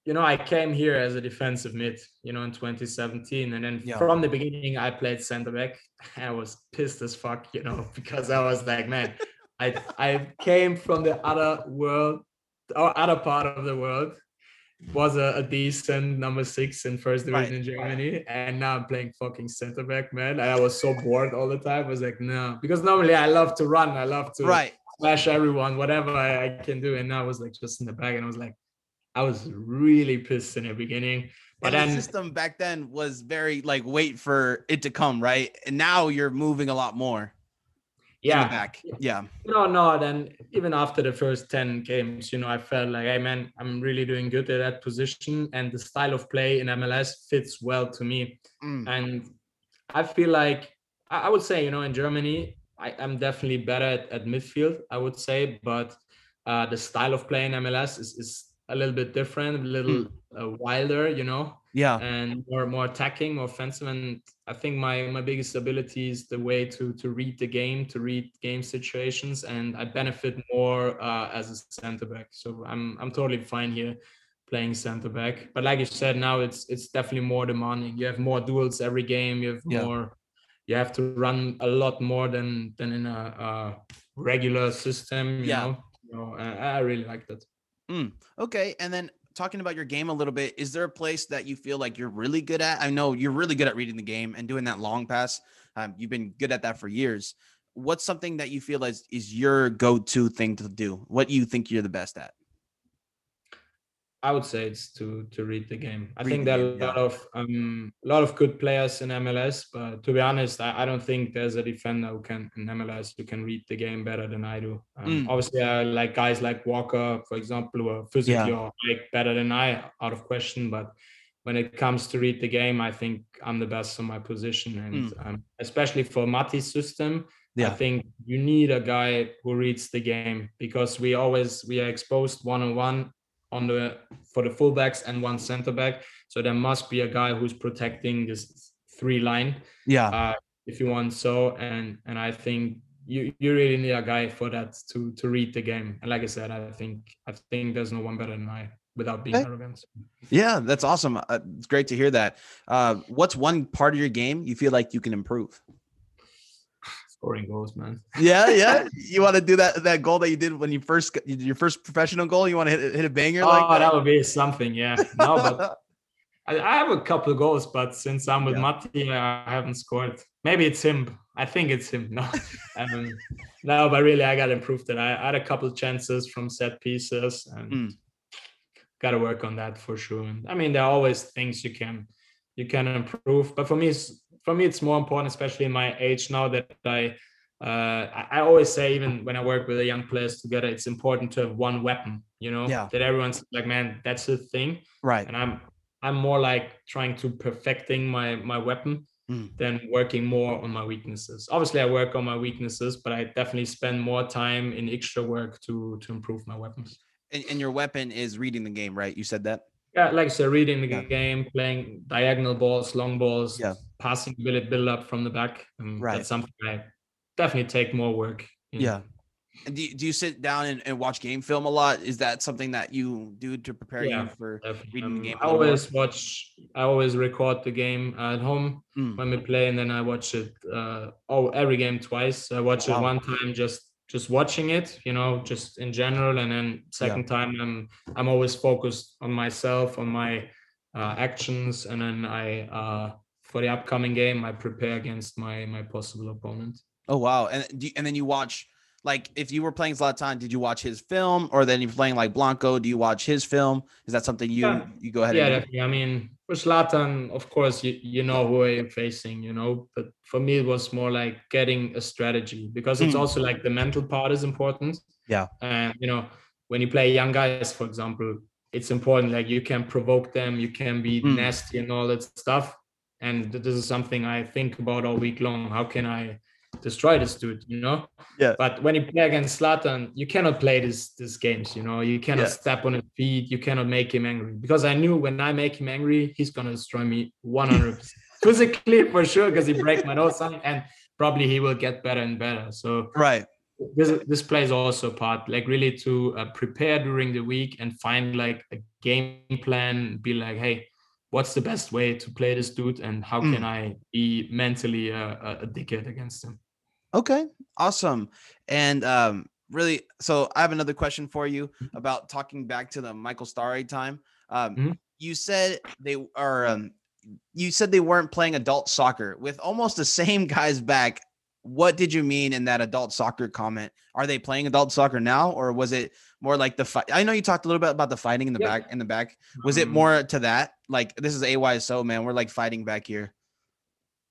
you know, I came here as a defensive mid, you know, in 2017. And then yeah. from the beginning, I played center back. I was pissed as fuck, you know, because I was like, man, I I came from the other world or other part of the world was a, a, decent number six in first division right. in Germany, and now I'm playing fucking center back, man. I was so bored all the time. I was like, no, because normally I love to run, I love to right. smash everyone, whatever I, I, can do, and now I was like just in the back, and I was like, I was really pissed in the beginning. But and then, the system back then was very like wait for it to come, right? And now you're moving a lot more yeah back yeah no no then even after the first 10 games you know i felt like hey man i'm really doing good at that position and the style of play in mls fits well to me mm. and i feel like i would say you know in germany I, am definitely better at, at, midfield i would say but uh, the style of play in mls is, is a little bit different, a little mm. uh, wilder, you know. Yeah. And more more attacking, more offensive. And I think my my biggest ability is the way to to read the game, to read game situations, and I benefit more uh, as a center back. So I'm I'm totally fine here playing center back. But like you said, now it's it's definitely more demanding. You have more duels every game. You have yeah. more. You have to run a lot more than than in a, a regular system. You yeah. know. You know, I, I really like that. Mm, okay. And then talking about your game a little bit, is there a place that you feel like you're really good at? I know you're really good at reading the game and doing that long pass. Um, you've been good at that for years. What's something that you feel is, is your go to thing to do? What you think you're the best at? I would say it's to to read the game. I read think there are a lot of um a lot of good players in MLS, but to be honest, I, I don't think there's a defender who can in MLS who can read the game better than I do. Um, mm. Obviously, I like guys like Walker, for example, who are physically yeah. or like better than I, out of question. But when it comes to read the game, I think I'm the best on my position, and mm. um, especially for Mati's system. Yeah. I think you need a guy who reads the game because we always we are exposed one on one on the for the fullbacks and one center back. So there must be a guy who's protecting this three line. Yeah. Uh, if you want so, and and I think you you really need a guy for that to to read the game. And like I said, I think I think there's no one better than I without being okay. arrogant. Yeah, that's awesome. Uh, it's great to hear that. Uh, what's one part of your game you feel like you can improve? Scoring goals, man. Yeah, yeah. You want to do that that goal that you did when you first your first professional goal? You want to hit hit a banger? Oh, like that? that would be something. Yeah. No, but I, I, have a couple of goals, but since I'm with yeah. Mati, I haven't scored. Maybe it's him. I think it's him. No, um, no, but really, I got to improve that. I, I, had a couple of chances from set pieces, and mm. got to work on that for sure. And I mean, there are always things you can you can improve, but for me, it's for me it's more important especially in my age now that i uh, I always say, even when I work with the young players together, it's important to have one weapon. You know, yeah. that everyone's like, man, that's the thing, right? And I'm I'm more like trying to perfecting my my weapon mm. than working more on my weaknesses. Obviously, I work on my weaknesses, but I definitely spend more time in extra work to to improve my weapons. And, and your weapon is reading the game, right? You said that. Yeah, like I said, reading the yeah. game, playing diagonal balls, long balls, yeah. Passing ability build up from the back. Um, right. That's something I definitely take more work. know? Yeah. And do you, do you sit down and, and, watch game film a lot? Is that something that you do to prepare yeah, you for definitely. reading um, the game? I always more? watch. I always record the game at home mm. when we play, and then I watch it. Uh, oh, every game twice. I watch wow. it one time just just watching it you know just in general and then second yeah. time i'm i'm always focused on myself on my uh, actions and then i uh for the upcoming game i prepare against my my possible opponent oh wow and do, and then you watch like if you were playing Zlatan, did you watch his film, or then you're playing like Blanco? Do you watch his film? Is that something you yeah. you go ahead? Yeah, definitely. I mean, for Zlatan, of course, you you know who I'm facing, you know. But for me, it was more like getting a strategy because it's mm. also like the mental part is important. Yeah, and you know when you play young guys, for example, it's important like you can provoke them, you can be mm. nasty and all that stuff. And this is something I think about all week long. How can I destroy this dude? You know. Yeah. But when you play against Zlatan, you cannot play this these games. You know, you cannot yeah. step on his feet. You cannot make him angry because I knew when I make him angry, he's gonna destroy me 100 physically for sure because he break my nose and probably he will get better and better. So right this this plays also part like really to uh, prepare during the week and find like a game plan be like hey what's the best way to play this dude and how mm. can i be mentally uh, a dickhead against him okay awesome and um really so i have another question for you mm-hmm. about talking back to the michael Stahre time um mm-hmm. you said they are um you said they weren't playing adult soccer with almost the same guys back what did you mean in that adult soccer comment? Are they playing adult soccer now, or was it more like the fight? I know you talked a little bit about the fighting in the yeah. back. In the back, was it mm-hmm. more to that? Like this is AYSO, man. We're like fighting back here.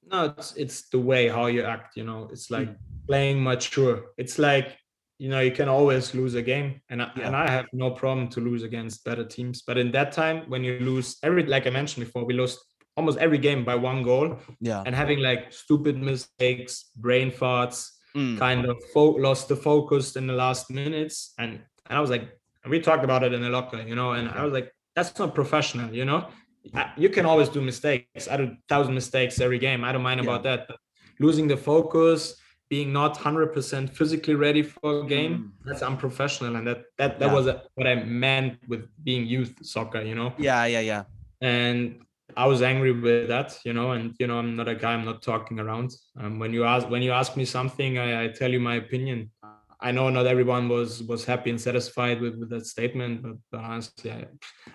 No, it's it's the way how you act. You know, it's like mm. playing mature. It's like you know you can always lose a game, and I, yeah. and I have no problem to lose against better teams. But in that time, when you lose every, like I mentioned before, we lost almost every game by one goal. Yeah. And having like stupid mistakes, brain farts, mm. kind of fo- lost the focus in the last minutes. And, and I was like, we talked about it in the locker, you know, and I was like, that's not professional, you know. You can always do mistakes. I do a thousand mistakes every game. I don't mind yeah. about that. But losing the focus, being not 100% physically ready for a game, mm. that's unprofessional. And that that that yeah. was what I meant with being youth soccer, you know. Yeah, yeah, yeah. And I was angry with that, you know, and you know, I'm not a guy. I'm not talking around. Um, when you ask when you ask me something, I, I, tell you my opinion. I know not everyone was was happy and satisfied with, with that statement, but, but honestly, I,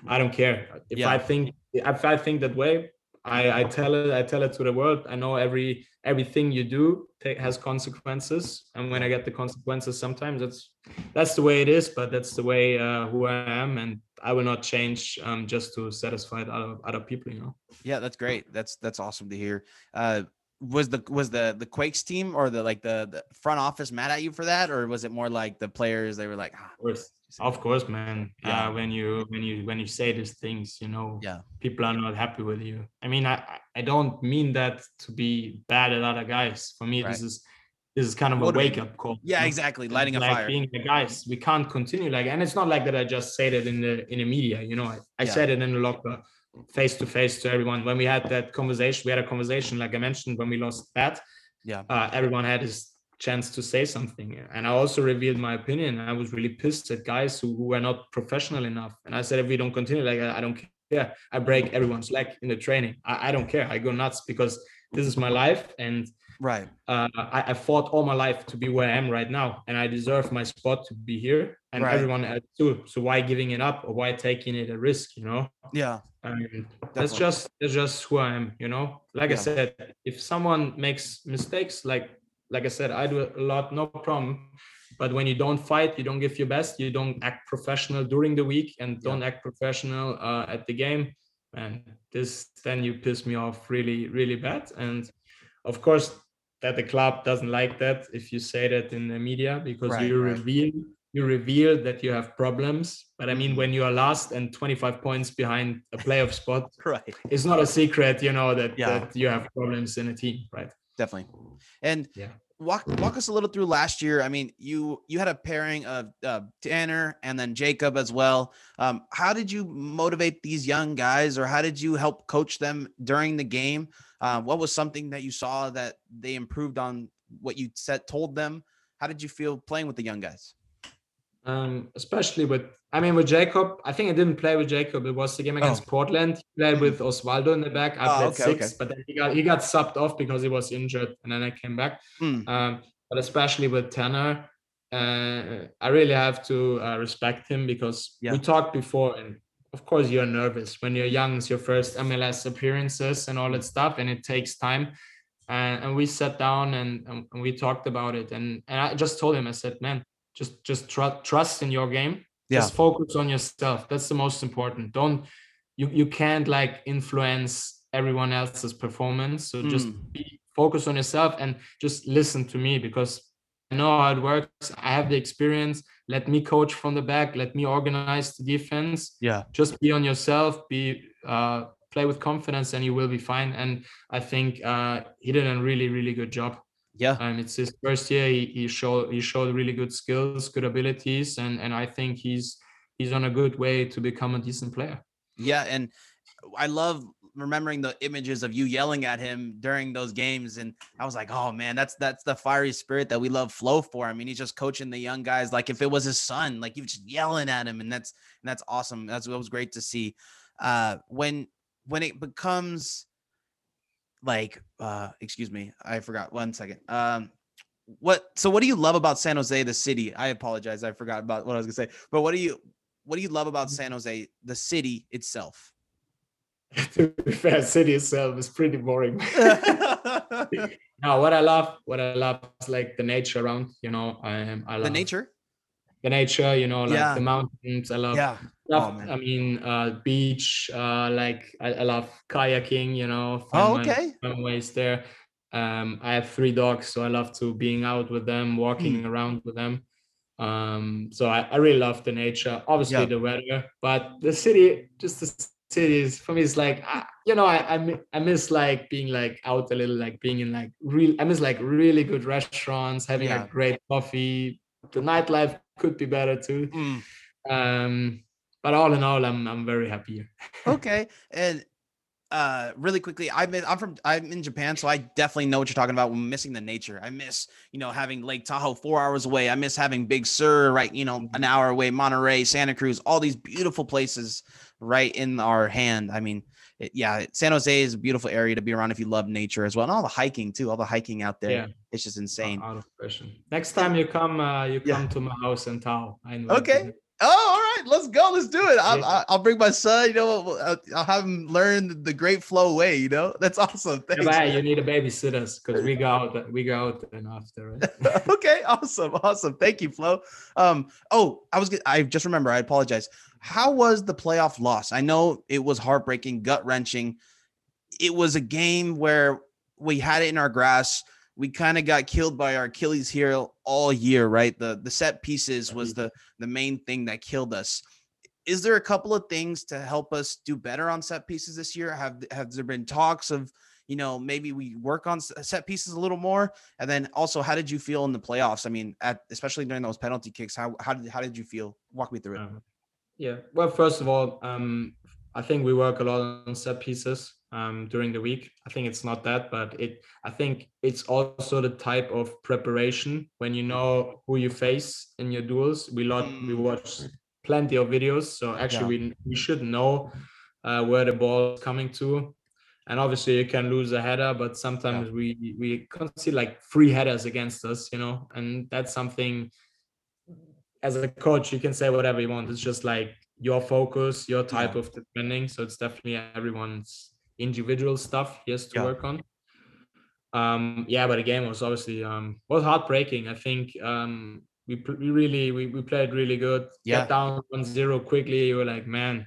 I don't care. If yeah. I think if I think that way, I, I tell it. I tell it to the world. I know every everything you do take, has consequences, and when I get the consequences, sometimes that's that's the way it is. But that's the way uh, who I am, and I will not change um, just to satisfy other other people. You know. Yeah, that's great. That's that's awesome to hear. Uh, was the was the the Quakes team or the like the, the front office mad at you for that, or was it more like the players? They were like, ah, of course, of course, man. Yeah. Uh, when you when you when you say these things, you know, yeah, people are not happy with you. I mean, I I don't mean that to be bad at other guys. For me, right. this is this is kind of a wake up call. Yeah, exactly. Lighting like a fire. Being the guys, we can't continue like, and it's not like that. I just said it in the in the media. You know, I, I yeah. said it in the locker, face to face to everyone. When we had that conversation, we had a conversation, like I mentioned, when we lost that. Yeah. Uh, everyone had his chance to say something, and I also revealed my opinion. I was really pissed at guys who, who were not professional enough, and I said, if we don't continue, like I, I don't care. I break everyone's leg in the training. I, I don't care. I go nuts because this is my life and Right. Uh, I, I, fought all my life to be where I am right now, and I deserve my spot to be here, and right. everyone else too. So why giving it up or why taking it a risk? You know. Yeah. Um, that's just that's just who I am. You know. Like yeah. I said, if someone makes mistakes, like like I said, I do a lot, no problem. But when you don't fight, you don't give your best, you don't act professional during the week, and don't yeah. act professional uh, at the game, and this then you piss me off really, really bad. And of course, that the club doesn't like that if you say that in the media because right, you right. reveal you reveal that you have problems. But I mean, mm-hmm. when you are last and 25 points behind a playoff spot, right, it's not a secret, you know, that, yeah. that you have problems in a team, right? Definitely. And yeah. walk walk us a little through last year. I mean, you you had a pairing of uh, Tanner and then Jacob as well. Um, how did you motivate these young guys, or how did you help coach them during the game? Uh, what was something that you saw that they improved on what you said told them? How did you feel playing with the young guys? Um, especially with I mean with Jacob, I think I didn't play with Jacob. It was the game against oh. Portland. He played with Oswaldo in the back. I oh, played okay, six, okay. but then he got he got subbed off because he was injured, and then I came back. Mm. Um, but especially with Tanner, uh, I really have to uh, respect him because yeah. we talked before, and of course you're nervous when you're young it's your first mls appearances and all that stuff and it takes time and, and we sat down and, and we talked about it and, and i just told him i said man just just tr- trust in your game yeah. just focus on yourself that's the most important don't you you can't like influence everyone else's performance so mm. just be, focus on yourself and just listen to me because I know how it works. I have the experience. Let me coach from the back. Let me organize the defense. Yeah. Just be on yourself. Be uh, play with confidence, and you will be fine. And I think uh, he did a really, really good job. Yeah. Um, it's his first year. He, he showed he showed really good skills, good abilities, and and I think he's he's on a good way to become a decent player. Yeah, and I love remembering the images of you yelling at him during those games and I was like, "Oh man, that's that's the fiery spirit that we love Flo for." I mean, he's just coaching the young guys like if it was his son, like you just yelling at him and that's and that's awesome. That's what was great to see. Uh when when it becomes like uh excuse me, I forgot one second. Um what so what do you love about San Jose the city? I apologize. I forgot about what I was going to say. But what do you what do you love about San Jose the city itself? to be fair, city itself is pretty boring. now, what I love, what I love is like the nature around. You know, I I love the nature, the nature. You know, like Yeah. the mountains. I love. yeah. Oh. I mean, uh, beach. Uh, like I, I love kayaking. You know. Oh, my- okay. my ways there. Um, I have three dogs, so I love to being out with them, walking Hmm. around with them. Um, so I, I really love the nature. Obviously Yeah. the weather, but the city, just the city is for me. It's like you know, I I, I miss like being like out a little, like being in like real. I miss like really good restaurants, having Yeah. like great coffee. The nightlife could be better too. Mm, Um, but all in all, I'm I'm very happy here. okay. And uh really quickly, I've been I'm from I'm in Japan, so I definitely know what you're talking about. We're missing the nature. I miss, you know, having Lake Tahoe four hours away. I miss having Big Sur right, you know, an hour away, Monterey, Santa Cruz, all these beautiful places right in our hand. I mean, it, yeah, San Jose is a beautiful area to be around if you love nature as well. And all the hiking too, all the hiking out there. Yeah. It's just insane. Out of question. Next time you come, uh, you Yeah. come to my house in invite Okay. Oh, all right, let's go. Let's do it. I'll, Yeah. I'll- bring my son. You know, I'll, I'll have him learn the great flow way. You know, that's awesome. Yeah, Thanks. hey, you need a babysitter because we go out. We go out and after. Right? okay, awesome, awesome. Thank you, Flo. Um, oh, I was. I just remember. I apologize. How was the playoff loss? I know it was heartbreaking, gut wrenching. It was a game where we had it in our grasp. We kind of got killed by our Achilles heel all year, right? The the set pieces was the the main thing that killed us. Is there a couple of things to help us do better on set pieces this year? Have have there been talks of you know maybe we work on set pieces a little more? And then also, how did you feel in the playoffs? I mean, at especially during those penalty kicks, how how did how did you feel? Walk me through it. Um, yeah. Well, first of all, um, I think we work a lot on set pieces um, during the week. I think it's not that, but it. I think it's also the type of preparation when you know who you face in your duels. We lot we Mm. watch plenty of videos, so actually we we should know uh, where the ball is coming to. And obviously, you can lose a header, but sometimes we we concede like three headers against us, you know, and that's something as a coach, you can say whatever you want. It's just like your focus, your type Yeah. of defending. So it's definitely everyone's individual stuff he has to Yeah. work on. Um, yeah, but the game was obviously um was heartbreaking. I think um we, we really we, we played really good. Yeah. Get down 1-0 quickly. You were like, man,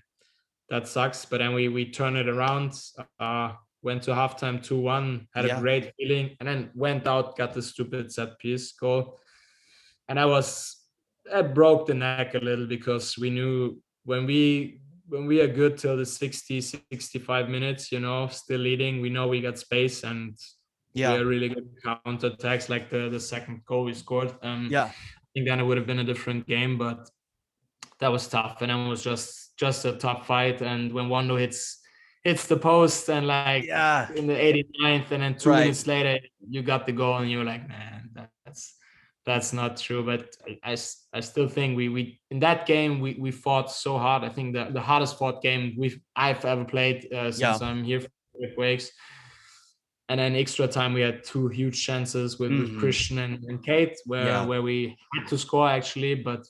that sucks. But then we we turn it around. Uh went to halftime 2-1, had Yeah. a great feeling, and then went out, got the stupid set piece goal. And I was I broke the neck a little because we knew when we when we are good till the 60 65 minutes you know still leading we know we got space and Yeah, we are really good counter attacks like the the second goal we scored um yeah, i think then it would have been a different game but that was tough and then it was just just a tough fight and when Wondo hits hits the post and like yeah. in the 89th and then two Right. minutes later you got the goal and you're like man that's that's not true but i still think we we in that game we we fought so hard i think the, the hardest fought game we've i've ever played uh, since Yeah. i'm here with Quakes and then extra time we had two huge chances with, Mhm. with Cristian and, and Cade where Yeah. where we had to score actually but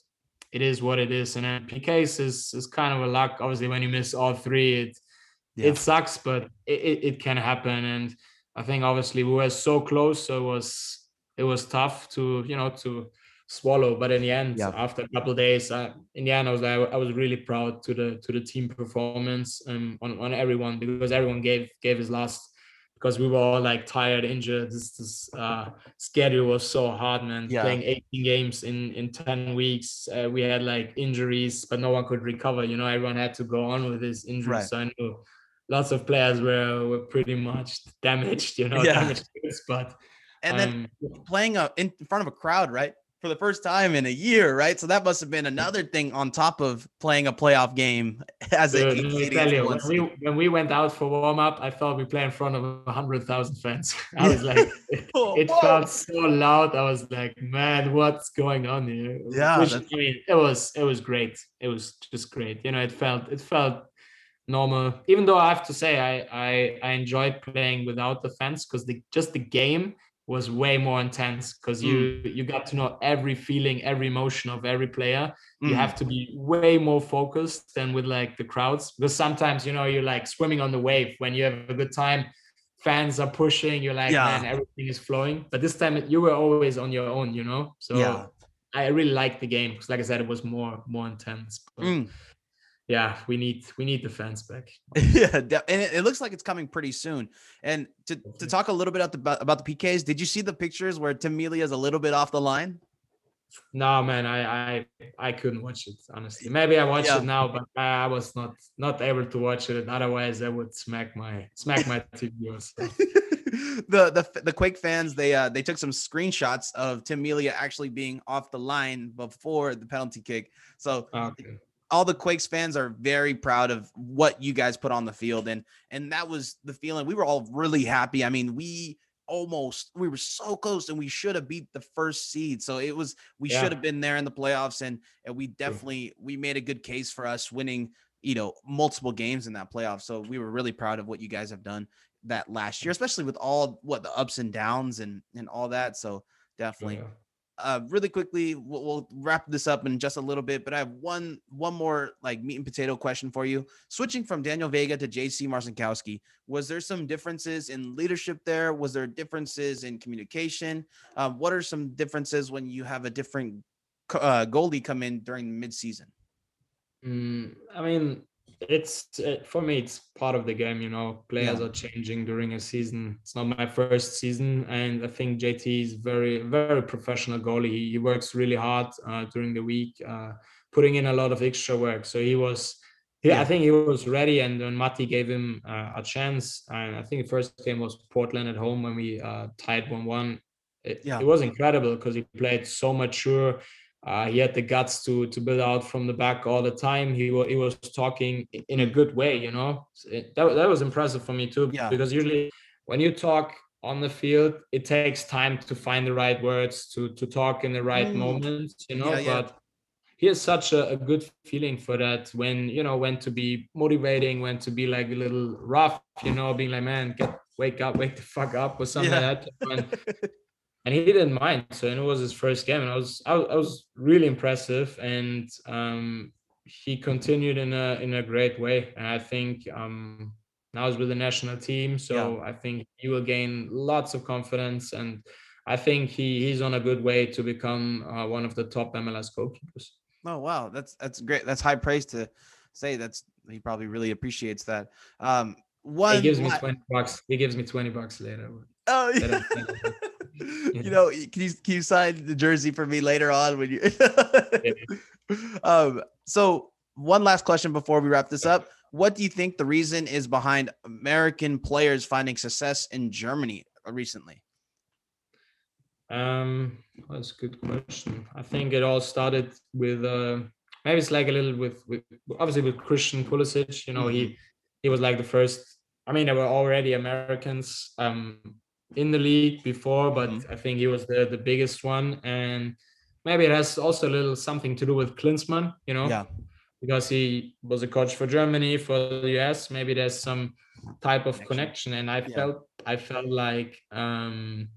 it is what it is and then pk's is is kind of a luck obviously when you miss all three it Yeah. it sucks, but it, it, it can happen. And I think obviously we were so close, so it was it was tough to you know to swallow. But in the end, Yeah. after a couple of days, I, in the end, I was like, I was really proud to the to the team performance um, on on everyone because everyone gave gave his last because we were all like tired, injured. This this uh, schedule was so hard, man. Yeah. Playing 18 games in in 10 weeks, uh, we had like injuries, but no one could recover. You know, everyone had to go on with his injuries. Right. So I knew lots of players were were pretty much damaged, you know, Yeah. damaged but And then um, playing a, in front of a crowd, right? For the first time in a year, right? So that must have been another thing on top of playing a playoff game as a Dude, let me tell you, when we when we went out for warm up, I thought we play in front of a hundred thousand fans. I was like, it, Oh, it felt so loud. I was like, man, what's going on here? Yeah, Which, I mean, it was it was great. It was just great. You know, it felt it felt normal. Even though I have to say, I I, I enjoyed playing without the fans because the just the game was way more intense because you Mm. you got to know every feeling, every emotion of every player you Mm. have to be way more focused than with like the crowds because sometimes you know you're like swimming on the wave when you have a good time fans are pushing you're like Yeah. man everything is flowing but this time you were always on your own you know so Yeah. i really liked the game because like i said it was more more intense but Mm. Yeah we need we need the fans back yeah, and it, it looks like it's coming pretty soon. And to, to talk a little bit about the, about the PKs, did you see the pictures where Tim Melia is a little bit off the line? no man i i i couldn't watch it honestly maybe i watched Yeah. it now but i was not not able to watch it otherwise i would smack my smack my tv or so. the the the Quake fans they uh they took some screenshots of Tim Melia actually being off the line before the penalty kick. So okay all the Quakes fans are very proud of what you guys put on the field and and that was the feeling we were all really happy. I mean, we almost we were so close and we should have beat the first seed. So it was we Yeah. should have been there in the playoffs and and we definitely we made a good case for us winning, you know, multiple games in that playoff. So we were really proud of what you guys have done that last year, mm. especially with all what the ups and downs and and all that. So definitely Yeah. Uh really quickly we'll, we'll wrap this up in just a little bit but i have one one more like meat and potato question for you. Switching from daniel vega to jt marcinkowski was there some differences in leadership there? Was there differences in communication? Um, what are some differences when you have a different uh, goalie come in during mid-season? Mm, I mean, it's uh, for me. It's part of the game. You know, players Yeah. are changing during a season. It's not my first season, and I think JT is very, very professional goalie. He, he works really hard uh, during the week, uh, putting in a lot of extra work. So he was. Yeah, Yeah. I think he was ready, and then Matti gave him uh, a chance. And I think the first game was Portland at home when we uh, tied one-one. It, Yeah. it was incredible because he played so mature. Uh, he had the guts to to build out from the back all the time. He was he was talking in a good way, you know. It- that that was impressive for me too. Yeah. Because usually when you talk on the field, it takes time to find the right words to to talk in the right Mm. moments, you know. Yeah, yeah. But he has such a, a good feeling for that when you know when to be motivating, when to be like a little rough, you know, being like, man, get wake up, wake the fuck up, or something Yeah. like that. And, and he didn't mind. So and it was his first game, and I was I, was- I was really impressive, and um, he continued in a in a great way. And I think um, now he's with the national team, so I think he will gain lots of confidence, and I think he he's on a good way to become uh, one of the top MLS goalkeepers. Oh wow, that's that's great. That's high praise to say. That's he probably really appreciates that. Um, one He gives me twenty bucks. He gives me twenty bucks later. Oh, yeah. you know, can you can you sign the jersey for me later on when you? um. So one last question before we wrap this up. What do you think the reason is behind American players finding success in Germany recently? Um, that's a good question. I think it all started with uh, maybe it's like a little with with obviously with Christian Pulisic. You know, he he was like the first. I mean, there were already Americans um in the league before, but Mhm. I think he was the the biggest one, and maybe it has also a little something to do with Klinsmann. You know, Yeah. because he was a coach for Germany for the US. Maybe there's some type of Connection. connection, and I Yeah. felt I felt like um,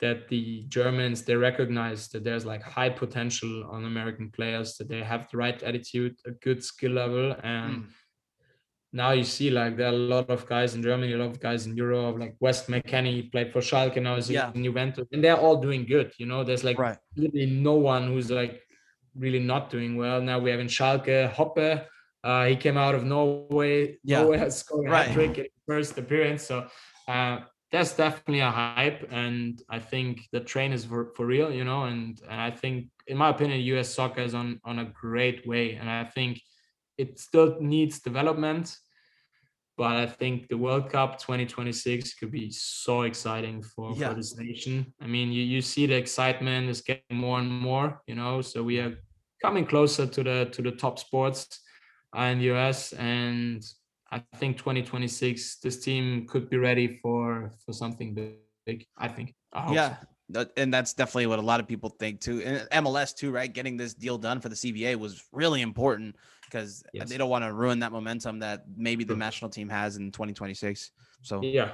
that the Germans they recognize that there's like high potential on American players, that they have the right attitude, a good skill level, and Mm. Now you see like there are a lot of guys in Germany, a lot of guys in Europe, like West McKennie he played for Schalke now is Yeah. in Juventus, and they're all doing good. You know, there's like Right. literally no one who's like really not doing well. Now we have in Schalke Hoppe. Uh, he came out of Norway, Yeah. nowhere scoring Right. a trick in his first appearance. So uh, that's definitely a hype, and I think the train is for, for real, you know. And, and I think, in my opinion, U.S. soccer is on on a great way, and I think it still needs development. but I think the World Cup 2026 could be so exciting for, yeah. for this nation. I mean, you, you see the excitement is getting more and more, you know, so we are coming closer to the to the top sports uh, in the US and I think 2026 this team could be ready for for something big. I think. I yeah. So. And that's definitely what a lot of people think too. And MLS too, right? Getting this deal done for the CBA was really important because yes. they don't want to ruin that momentum that maybe the national team has in 2026. So yeah.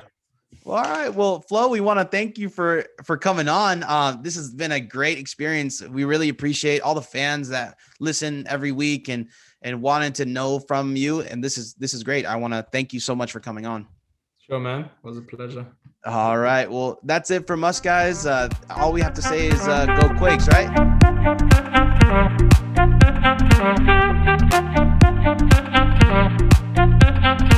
Well, all right. Well, Flo, we want to thank you for for coming on. Uh, this has been a great experience. We really appreciate all the fans that listen every week and and wanted to know from you. And this is this is great. I want to thank you so much for coming on. Sure, man. It was a pleasure. All right. Well, that's it from us, guys. Uh, all we have to say is uh, go Quakes, right?